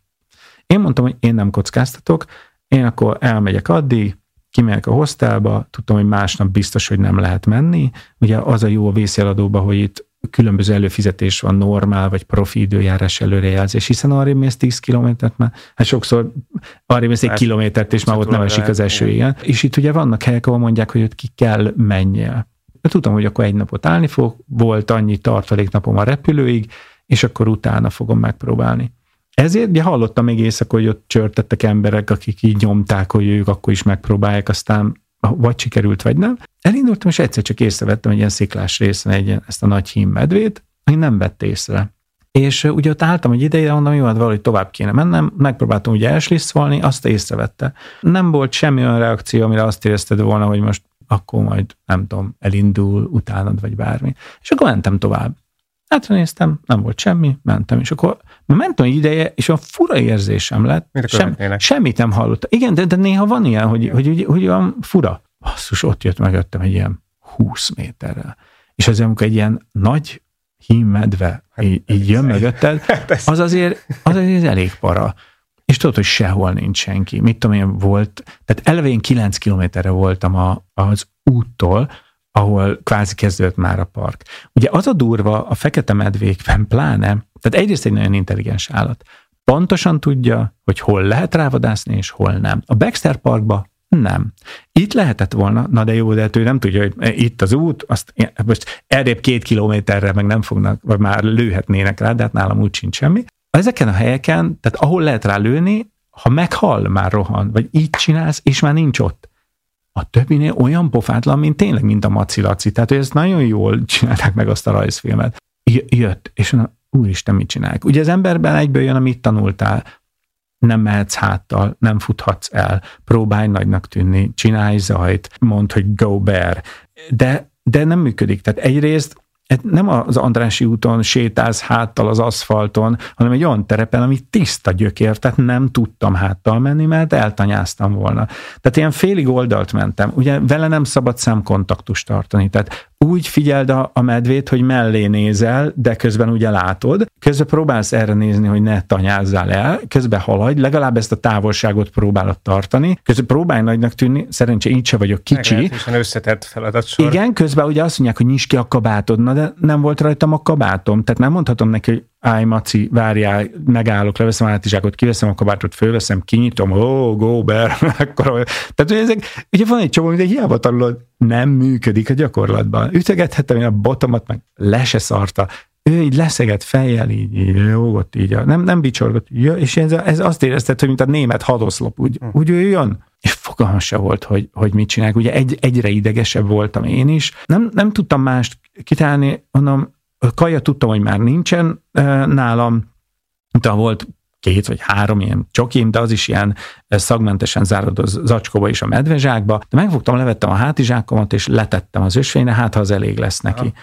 Én mondtam, hogy én nem kockáztatok, én akkor elmegyek addig, kimegyek a hostelba, tudtam, hogy másnap biztos, hogy nem lehet menni. Ugye az a jó a vészjeladóban, hogy itt különböző előfizetés van, normál vagy profi időjárás előrejelzés, hiszen arra mész 10 kilométert, már hát sokszor arra mész egy hát, kilométert, és már ott nem esik az eső, igen. És itt ugye vannak helyek, ahol mondják, hogy ott ki kell menjél. Tudom, hogy akkor egy napot állni fog, volt annyi tartaléknapom a repülőig, és akkor utána fogom megpróbálni. Ezért ugye hallottam még éjszaka, hogy ott csörtettek emberek, akik így nyomták, hogy ők akkor is megpróbálják, aztán vagy sikerült, vagy nem. Elindultam, és egyszer csak észrevettem egy ilyen sziklás részen egy, ezt a nagy hím medvét, ami nem vett észre. És ugye ott álltam egy ideje, mondom, jó, hát valahogy tovább kéne mennem, megpróbáltam ugye elslisszolni, azt észrevette. Nem volt semmi olyan reakció, amire azt érezted volna, hogy most akkor majd, nem tudom, elindul utánad, vagy bármi. És akkor mentem tovább. Hátra néztem, nem volt semmi, mentem, és akkor mentem egy ideje, és a fura érzésem lett, sem, semmit nem hallottam. Igen, de, de néha van ilyen, hogy, hogy, hogy, hogy olyan fura. Basszus, ott jött mögöttem egy ilyen 20 méterrel. És az, amikor egy ilyen nagy hímmedve hát, így, így jön mögötted, hát az azért, az azért elég para. És tudod, hogy sehol nincs senki. Mit tudom én, volt, tehát eleve én 9 kilométerre voltam a, az úttól, ahol kvázi kezdődött már a park. Ugye az a durva a fekete medvékben pláne, tehát egyrészt egy nagyon intelligens állat. Pontosan tudja, hogy hol lehet rávadászni, és hol nem. A Baxter Parkba nem. Itt lehetett volna, na de jó, de hát ő nem tudja, hogy itt az út, azt most errébb két kilométerre meg nem fognak, vagy már lőhetnének rá, de hát nálam úgy sincs semmi. Ezeken a helyeken, tehát ahol lehet rá lőni, ha meghal, már rohan, vagy így csinálsz, és már nincs ott. A többinél olyan pofátlan, mint tényleg, mint a Maci Laci. Tehát, hogy ezt nagyon jól csinálták meg azt a rajzfilmet. Jött, és na, úristen, mit csinálják? Ugye az emberben egyből jön, amit tanultál. Nem mehetsz háttal, nem futhatsz el, próbálj nagynak tűnni, csinálj zajt, mondd, hogy go bear. De, de nem működik. Tehát egyrészt nem az Andrási úton sétálsz háttal az aszfalton, hanem egy olyan terepen, ami tiszta gyökér, tehát nem tudtam háttal menni, mert eltanyáztam volna. Tehát ilyen félig oldalt mentem. Ugye vele nem szabad szemkontaktust tartani, tehát úgy figyeld a, a medvét, hogy mellé nézel, de közben ugye látod, közben próbálsz erre nézni, hogy ne tanyázzál el, közben haladj, legalább ezt a távolságot próbálod tartani, közben próbálj nagynak tűnni, szerencsé így se vagyok kicsi. Meglehetősen összetett feladat sor. Igen, közben ugye azt mondják, hogy nyisd ki a kabátod, na de nem volt rajtam a kabátom, tehát nem mondhatom neki, hogy állj Maci, várjál, megállok, leveszem a hátizsákot, kiveszem a kabátot, fölveszem, kinyitom, ó, oh, go, bear, akkor, tehát hogy ezek, ugye van egy csomó, de hiába tanulod, nem működik a gyakorlatban. Ütögethettem én a botomat, meg le se szarta, ő így leszeget fejjel, így, így jógott, így, nem, nem bicsorgott, és ez, ez azt érezted, hogy mint a német hadoszlop, úgy, hm. úgy ő jön, és fogalmam se volt, hogy, hogy mit csinálják. Ugye egy, egyre idegesebb voltam én is. Nem, nem tudtam mást kitálni, mondom, kaja tudtam, hogy már nincsen nálam, de volt két vagy három ilyen csokim, de az is ilyen szagmentesen zárod az zacskóba és a medvezsákba, de megfogtam, levettem a hátizsákomat, és letettem az ösvényre, hát ha az elég lesz neki.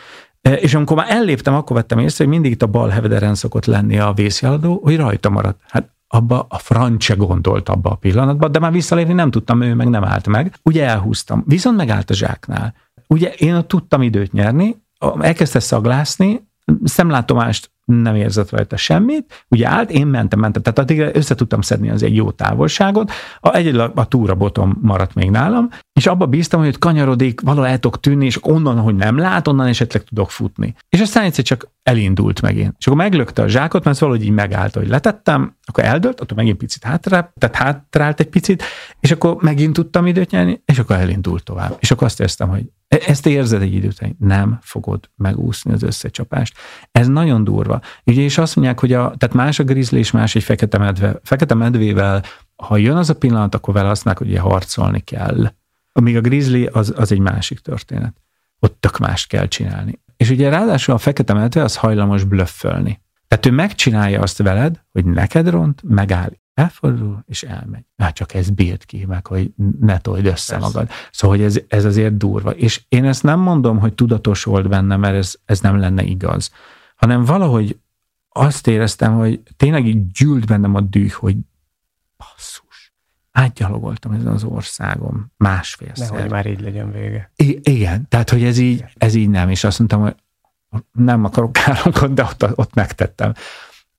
Aha. És amikor már elléptem, akkor vettem észre, hogy mindig itt a bal hevederen szokott lenni a vészjeladó, hogy rajta maradt. Hát abba a francia gondolt abba a pillanatban, de már visszalépni nem tudtam, ő meg nem állt meg. Ugye elhúztam, viszont megállt a zsáknál. Ugye én ott tudtam időt nyerni, elkezdte szaglászni, szemlátomást nem érzett rajta semmit, ugye állt, én mentem, mentem, tehát addig össze tudtam szedni az egy jó távolságot, a, egyedül a, túra botom maradt még nálam, és abba bíztam, hogy kanyarodik, valahol el tudok tűnni, és onnan, hogy nem lát, onnan esetleg tudok futni. És aztán egyszer csak elindult megint. És akkor meglökte a zsákot, mert valahogy így megállt, hogy letettem, akkor eldőlt, akkor megint picit hátra, tehát hátrált egy picit, és akkor megint tudtam időt nyerni, és akkor elindult tovább. És akkor azt éreztem, hogy ezt érzed egy hogy nem fogod megúszni az összecsapást. Ez nagyon durva. Ugye, és azt mondják, hogy a, tehát más a grizzly és más egy fekete medve. Fekete medvével, ha jön az a pillanat, akkor vele azt hogy harcolni kell. Amíg a grizzly az, az egy másik történet. Ott tök mást kell csinálni. És ugye ráadásul a fekete medve az hajlamos blöffölni. Tehát ő megcsinálja azt veled, hogy neked ront, megáll, elfordul, és elmegy. Hát csak ez bírt ki, meg hogy ne told össze Persze. magad. Szóval, hogy ez, ez azért durva. És én ezt nem mondom, hogy tudatos volt benne, mert ez, ez nem lenne igaz, hanem valahogy azt éreztem, hogy tényleg így gyűlt bennem a düh, hogy basszus, átgyalogoltam ezen az országom másfélszer. Nehogy már így legyen vége. I- igen, tehát hogy ez így, ez így nem, és azt mondtam, hogy nem akarok káromkodni, de ott, ott megtettem.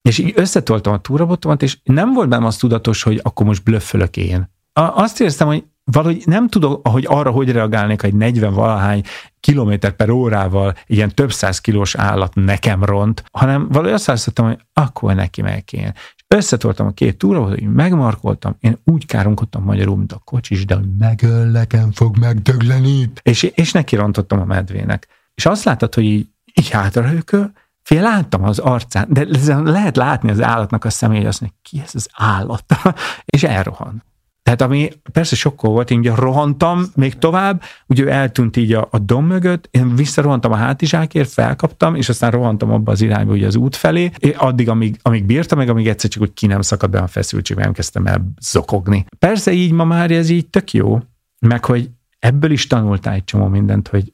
És így összetoltam a túrabotomat, és nem volt bennem az tudatos, hogy akkor most blöffölök én. Azt éreztem, hogy valahogy nem tudok, hogy arra hogy reagálnék, egy 40 valahány kilométer per órával ilyen több száz kilós állat nekem ront, hanem valahogy azt hiszem, hogy akkor neki meg én. És összetoltam a két túra, hogy megmarkoltam, én úgy káromkodtam magyarul, mint a kocsis, de megöllekem fog megdögleni. És, és neki rontottam a medvének. És azt láttad, hogy így, így hátrahőköl, Fél láttam az arcán, de lehet látni az állatnak a személy, azt mondja, ki ez az állat? és elrohan. Tehát ami persze sokkol volt, én ugye rohantam még tovább, ugye ő eltűnt így a, a dom mögött, én visszarohantam a hátizsákért, felkaptam, és aztán rohantam abba az irányba ugye az út felé, addig, amíg, amíg bírtam, meg amíg egyszer csak úgy ki nem szakadt be a feszültség, nem kezdtem el zokogni. Persze így ma már ez így tök jó, meg hogy ebből is tanultál egy csomó mindent, hogy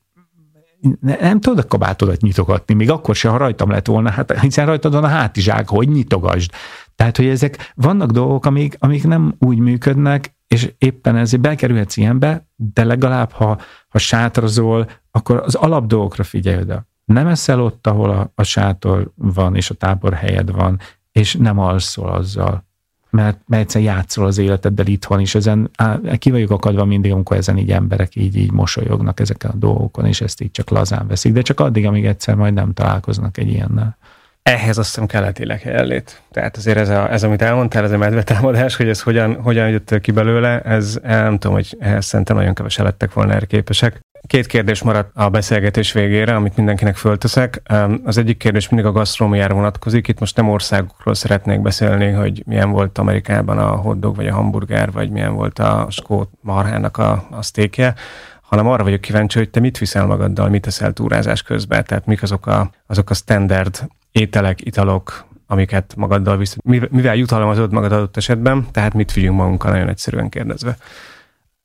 nem tudod a kabátodat nyitogatni, még akkor se, ha rajtam lett volna, hát hiszen rajtad van a hátizsák, hogy nyitogasd. Tehát, hogy ezek vannak dolgok, amik, amik nem úgy működnek, és éppen ezért bekerülhetsz ilyenbe, de legalább, ha, ha sátrazol, akkor az alap dolgokra figyelj oda. Nem eszel ott, ahol a, a sátor van, és a tábor helyed van, és nem alszol azzal. Mert, mert egyszer játszol az életeddel itthon is, ezen ki vagyok akadva mindig, amikor ezen így emberek így, így mosolyognak ezeken a dolgokon, és ezt így csak lazán veszik, de csak addig, amíg egyszer majd nem találkoznak egy ilyennel. Ehhez azt hiszem kellett jelenlét. Tehát azért ez, a, ez, amit elmondtál, ez a medvetámadás, hogy ez hogyan, hogyan jött ki belőle, ez nem tudom, hogy ehhez szerintem nagyon kevesen lettek volna erre képesek. Két kérdés maradt a beszélgetés végére, amit mindenkinek fölteszek. Az egyik kérdés mindig a gasztrómiára vonatkozik. Itt most nem országokról szeretnék beszélni, hogy milyen volt Amerikában a hotdog, vagy a hamburger, vagy milyen volt a skót marhának a, a sztékje, hanem arra vagyok kíváncsi, hogy te mit viszel magaddal, mit teszel túrázás közben, tehát mik azok a, azok a standard ételek, italok, amiket magaddal visz, mivel jutalmazod magad adott esetben, tehát mit vigyünk magunkkal nagyon egyszerűen kérdezve.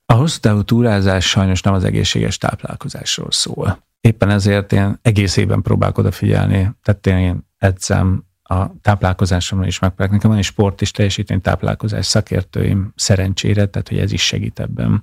A hosszú távú túrázás sajnos nem az egészséges táplálkozásról szól. Éppen ezért én egész évben próbálok odafigyelni, tehát én edzem a táplálkozásomra is megpróbálok. Nekem van egy sport is teljesítmény táplálkozás szakértőim szerencsére, tehát hogy ez is segít ebben.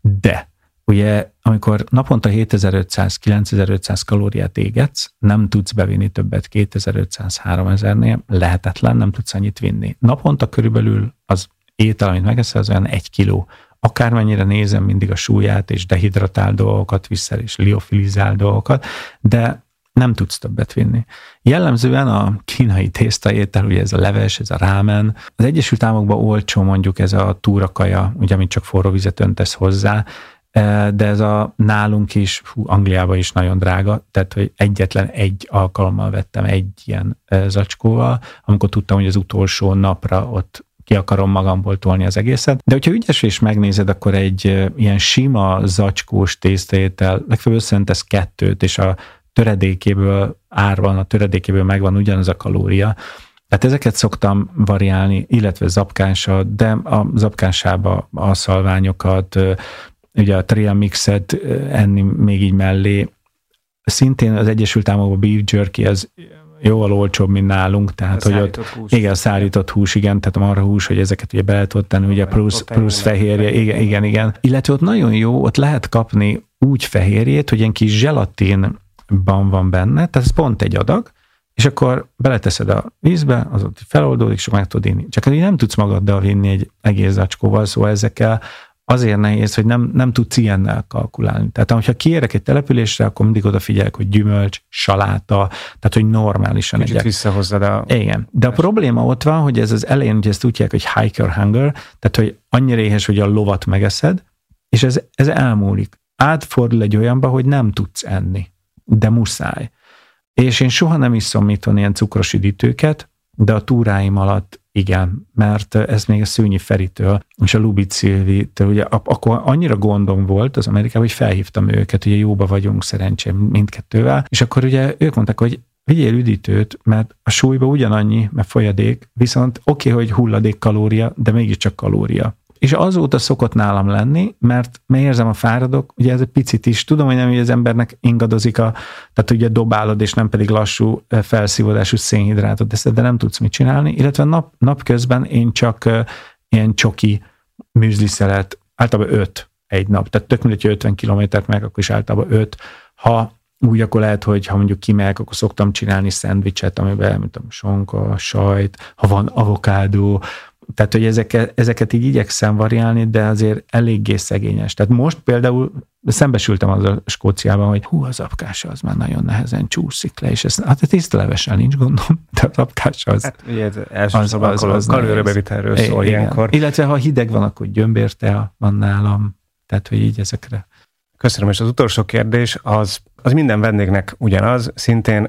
De ugye amikor naponta 7500-9500 kalóriát égetsz, nem tudsz bevinni többet 2500-3000-nél, lehetetlen, nem tudsz annyit vinni. Naponta körülbelül az étel, amit megeszel, az olyan egy kiló akármennyire nézem mindig a súlyát, és dehidratál dolgokat viszel, és liofilizál dolgokat, de nem tudsz többet vinni. Jellemzően a kínai tésztaétel, ugye ez a leves, ez a rámen, az Egyesült Államokban olcsó mondjuk ez a túrakaja, ugye, amit csak forró vizet öntesz hozzá, e, de ez a nálunk is, hú, Angliában is nagyon drága, tehát hogy egyetlen egy alkalommal vettem egy ilyen e, zacskóval, amikor tudtam, hogy az utolsó napra ott ki akarom magamból tolni az egészet. De hogyha ügyes és megnézed, akkor egy ilyen sima zacskós tésztaétel, legfeljebb összeöntesz kettőt, és a töredékéből ár van, a töredékéből megvan ugyanaz a kalória, tehát ezeket szoktam variálni, illetve zapkásat, de a zapkásába a szalványokat, ugye a trail mixet enni még így mellé. Szintén az Egyesült Államokban beef jerky, az jóval olcsóbb, mint nálunk, tehát a hogy ott, hús. igen, szárított hús, igen, tehát a marha hús, hogy ezeket ugye be lehet ott tenni, ugye plusz, plusz fehérje, igen, igen, igen. Illetve ott nagyon jó, ott lehet kapni úgy fehérjét, hogy ilyen kis zselatinban van benne, tehát ez pont egy adag, és akkor beleteszed a vízbe, az ott feloldódik, és meg tudod inni. Csak így nem tudsz magaddal vinni egy egész zacskóval, szóval ezekkel azért nehéz, hogy nem, nem tudsz ilyennel kalkulálni. Tehát ha kiérek egy településre, akkor mindig odafigyelek, hogy gyümölcs, saláta, tehát hogy normálisan Kicsit egyek. visszahozzad a... Igen. De a probléma ott van, hogy ez az elején, hogy ezt úgy hívják, hogy hiker hunger, tehát hogy annyira éhes, hogy a lovat megeszed, és ez, ez elmúlik. Átfordul egy olyanba, hogy nem tudsz enni, de muszáj. És én soha nem iszom itthon ilyen cukros üdítőket, de a túráim alatt igen, mert ez még a Szőnyi Feritől és a Lubit Szilvitől, ugye akkor annyira gondom volt az Amerikában, hogy felhívtam őket, ugye jóba vagyunk szerencsém mindkettővel, és akkor ugye ők mondták, hogy vigyél üdítőt, mert a súlyba ugyanannyi, mert folyadék, viszont oké, okay, hogy hulladék kalória, de mégiscsak kalória és azóta szokott nálam lenni, mert érzem a fáradok, ugye ez egy picit is, tudom, hogy nem, hogy az embernek ingadozik a, tehát ugye dobálod, és nem pedig lassú eh, felszívódású szénhidrátot teszed, de nem tudsz mit csinálni, illetve nap, napközben én csak uh, ilyen csoki műzliszelet, általában öt egy nap, tehát tök mindegy, hogy 50 kilométert meg, akkor is általában öt. Ha úgy akkor lehet, hogy ha mondjuk kimegyek, akkor szoktam csinálni szendvicset, amiben, mint tudom, sonka, sajt, ha van avokádó, tehát, hogy ezeket, ezeket így igyekszem variálni, de azért eléggé szegényes. Tehát most például szembesültem az a Skóciában, hogy hú, az apkása az már nagyon nehezen csúszik le, és ez, hát a tisztelevesen nincs gondom, de az apkása az... Hát ugye az, az, az, az kalőrebevitelről szól igen. ilyenkor. Illetve ha hideg van, akkor gyömbérte van nálam, tehát hogy így ezekre. Köszönöm, és az utolsó kérdés az, az minden vendégnek ugyanaz, szintén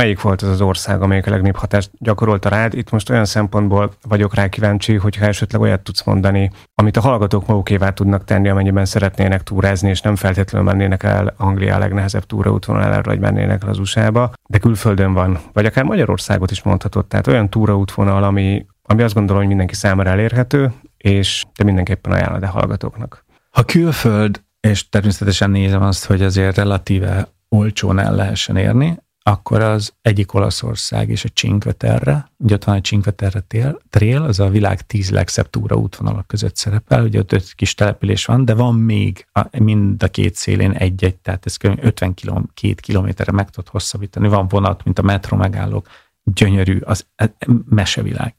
melyik volt az az ország, amelyik a legnagyobb hatást gyakorolta rád? Itt most olyan szempontból vagyok rá kíváncsi, hogyha esetleg olyat tudsz mondani, amit a hallgatók magukévá tudnak tenni, amennyiben szeretnének túrázni, és nem feltétlenül mennének el Anglia a legnehezebb túraútvonalára, vagy mennének el az USA-ba, de külföldön van, vagy akár Magyarországot is mondhatod. Tehát olyan túraútvonal, ami, ami azt gondolom, hogy mindenki számára elérhető, és te mindenképpen ajánlod a hallgatóknak. Ha külföld, és természetesen nézem azt, hogy azért relatíve olcsón el lehessen érni, akkor az egyik Olaszország és a Cinque Terre, ugye ott van a Cinque Terre Trail, az a világ tíz legszebb túra útvonalak között szerepel, ugye ott öt kis település van, de van még a, mind a két szélén egy-egy, tehát ez kb. 50 km, két kilométerre meg tud hosszabbítani, van vonat, mint a metro megállók, gyönyörű, az e, mesevilág.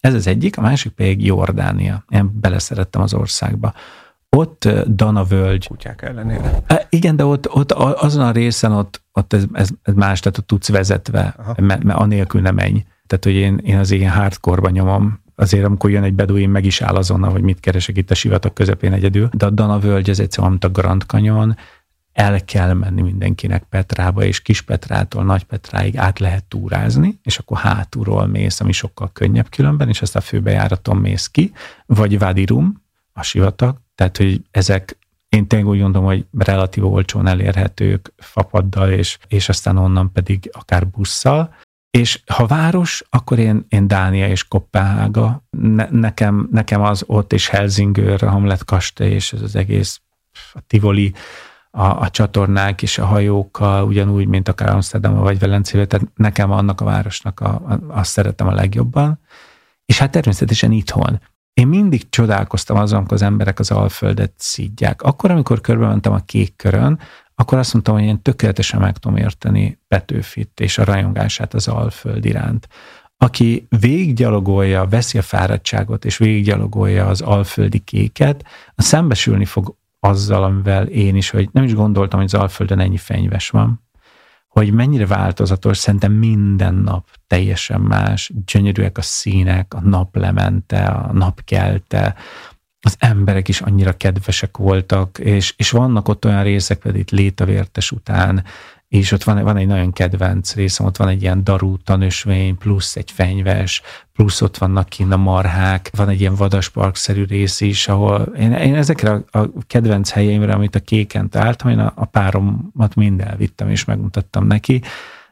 Ez az egyik, a másik pedig Jordánia. Én beleszerettem az országba. Ott Dana völgy. Kutyák ellenére. Igen, de ott, ott azon a részen ott, ott ez, ez, más, tehát ott tudsz vezetve, mert, mert anélkül nem menj. Tehát, hogy én, én az ilyen hardcore nyomom, azért amikor jön egy beduin, meg is áll azonnal, hogy mit keresek itt a sivatag közepén egyedül. De a Dana völgy, ez egyszerűen, mint a Grand Canyon, el kell menni mindenkinek Petrába, és Kis Petrától Nagy Petráig át lehet túrázni, és akkor hátulról mész, ami sokkal könnyebb különben, és ezt a főbejáraton mész ki, vagy Vadirum, a sivatag, tehát, hogy ezek én tényleg úgy gondolom, hogy relatív olcsón elérhetők fapaddal, és, és aztán onnan pedig akár busszal. És ha város, akkor én, én Dánia és Kopenhága. Ne, nekem, nekem az ott és Helsingőr, a Hamlet kastély, és ez az egész a Tivoli, a, a csatornák és a hajókkal, ugyanúgy, mint akár Amsterdam vagy Velencével, tehát nekem annak a városnak a, a, azt szeretem a legjobban. És hát természetesen itthon. Én mindig csodálkoztam azon, amikor az emberek az Alföldet szídják. Akkor, amikor körbe mentem a kék körön, akkor azt mondtam, hogy én tökéletesen meg tudom érteni Petőfit és a rajongását az Alföld iránt. Aki végiggyalogolja, veszi a fáradtságot, és végiggyalogolja az alföldi kéket, az szembesülni fog azzal, amivel én is, hogy nem is gondoltam, hogy az Alföldön ennyi fenyves van, hogy mennyire változatos, szerintem minden nap teljesen más, gyönyörűek a színek, a naplemente, a napkelte, az emberek is annyira kedvesek voltak, és, és vannak ott olyan részek, például itt Létavértes után, és ott van, van egy nagyon kedvenc részem, ott van egy ilyen darú tanösvény, plusz egy fenyves, plusz ott vannak kint a marhák, van egy ilyen vadasparkszerű rész is, ahol én, én ezekre a, a kedvenc helyeimre, amit a kéken találtam, én a, a páromat mind elvittem és megmutattam neki.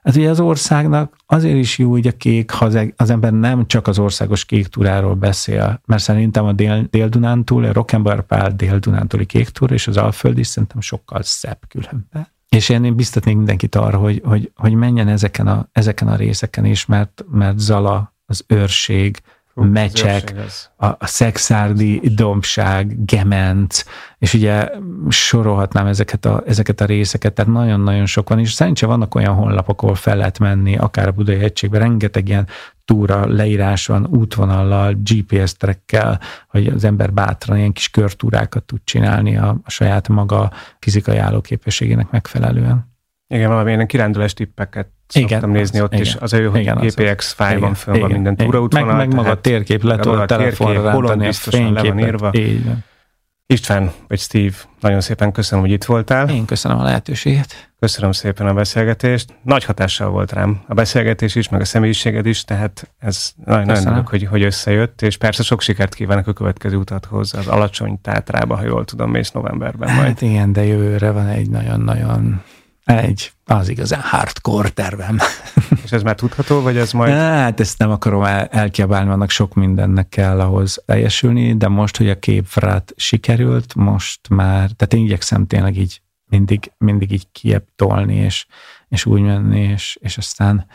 Hát ugye az országnak azért is jó hogy a kék, ha az ember nem csak az országos kék túráról beszél, mert szerintem a Dél, Dél-Dunántúl, a Rockenbar Pál Dél-Dunántúli kék túra és az Alföld is szerintem sokkal szebb különben. És én, én biztatnék mindenkit arra, hogy, hogy, hogy menjen ezeken a, ezeken a részeken is, mert, mert Zala, az őrség, mecsek, a, a szexárdi dombság, gemenc, és ugye sorolhatnám ezeket a, ezeket a részeket, tehát nagyon-nagyon sok van, és szerencsé vannak olyan honlapok, ahol fel lehet menni, akár a Budai Egységben, rengeteg ilyen túra leírás van, útvonallal, GPS trekkel, hogy az ember bátran ilyen kis körtúrákat tud csinálni a, a saját maga fizikai állóképességének megfelelően. Igen, valami ilyen kirándulás tippeket szoktam igen, nézni ott igen, is, az hogy igen, GPX fájlban föl van minden túraútvonal. Meg, meg maga a térkép le tudod telefonra rántani a fényképet. Le van írva. Így van. István, vagy Steve, nagyon szépen köszönöm, hogy itt voltál. Én köszönöm a lehetőséget. Köszönöm szépen a beszélgetést. Nagy hatással volt rám a beszélgetés is, meg a személyiséged is, tehát ez nagyon, nagyon örülök, hogy, hogy összejött, és persze sok sikert kívánok a következő utathoz, az alacsony tátrába, ha jól tudom, mész novemberben majd. Hát igen, de jövőre van egy nagyon-nagyon egy az igazán hardcore tervem. És ez már tudható, vagy ez majd? Hát ezt nem akarom el, elkiabálni, vannak sok mindennek kell ahhoz teljesülni, de most, hogy a képfrát sikerült, most már, tehát én igyekszem tényleg így mindig, mindig így kiebb tolni, és, és úgy menni, és, és aztán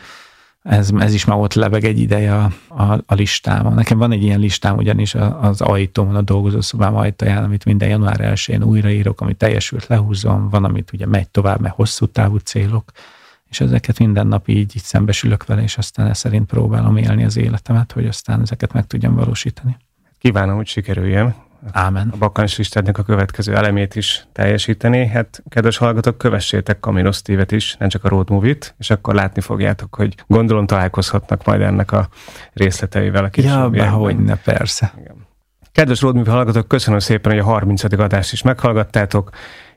ez, ez is már ott lebeg egy ideje a, a, a listámon. Nekem van egy ilyen listám ugyanis az ajtómon, a dolgozószobám ajtaján, amit minden január 1-én újraírok, amit teljesült lehúzom, van, amit ugye megy tovább, mert hosszú távú célok, és ezeket minden nap így, így szembesülök vele, és aztán ezt szerint próbálom élni az életemet, hogy aztán ezeket meg tudjam valósítani. Kívánom, hogy sikerüljen. Ámen. A bakancs listádnak a következő elemét is teljesíteni. Hát, kedves hallgatók, kövessétek Camino Steve-et is, nem csak a Road Movie-t, és akkor látni fogjátok, hogy gondolom találkozhatnak majd ennek a részleteivel a Ja, hogy ne, persze. Igen. Kedves Road Movie hallgatók, köszönöm szépen, hogy a 30. adást is meghallgattátok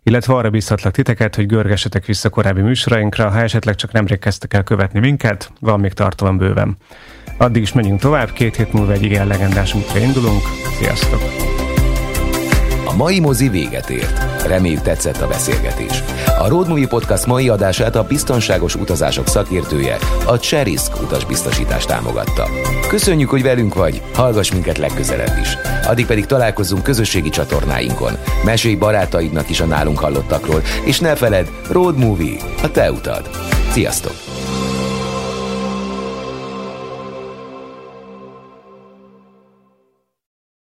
illetve arra biztatlak titeket, hogy görgessetek vissza korábbi műsorainkra, ha esetleg csak nemrég kezdtek el követni minket, van még tartalom bőven. Addig is menjünk tovább, két hét múlva egy igen legendás útra indulunk. Sziasztok! A mai mozi véget ért. Reméljük tetszett a beszélgetés. A Road Movie Podcast mai adását a biztonságos utazások szakértője, a Cserisk utasbiztosítás támogatta. Köszönjük, hogy velünk vagy, hallgass minket legközelebb is. Addig pedig találkozzunk közösségi csatornáinkon. Mesélj barátaidnak is a nálunk hallottakról, és ne feled, Road Movie, a te utad. Sziasztok!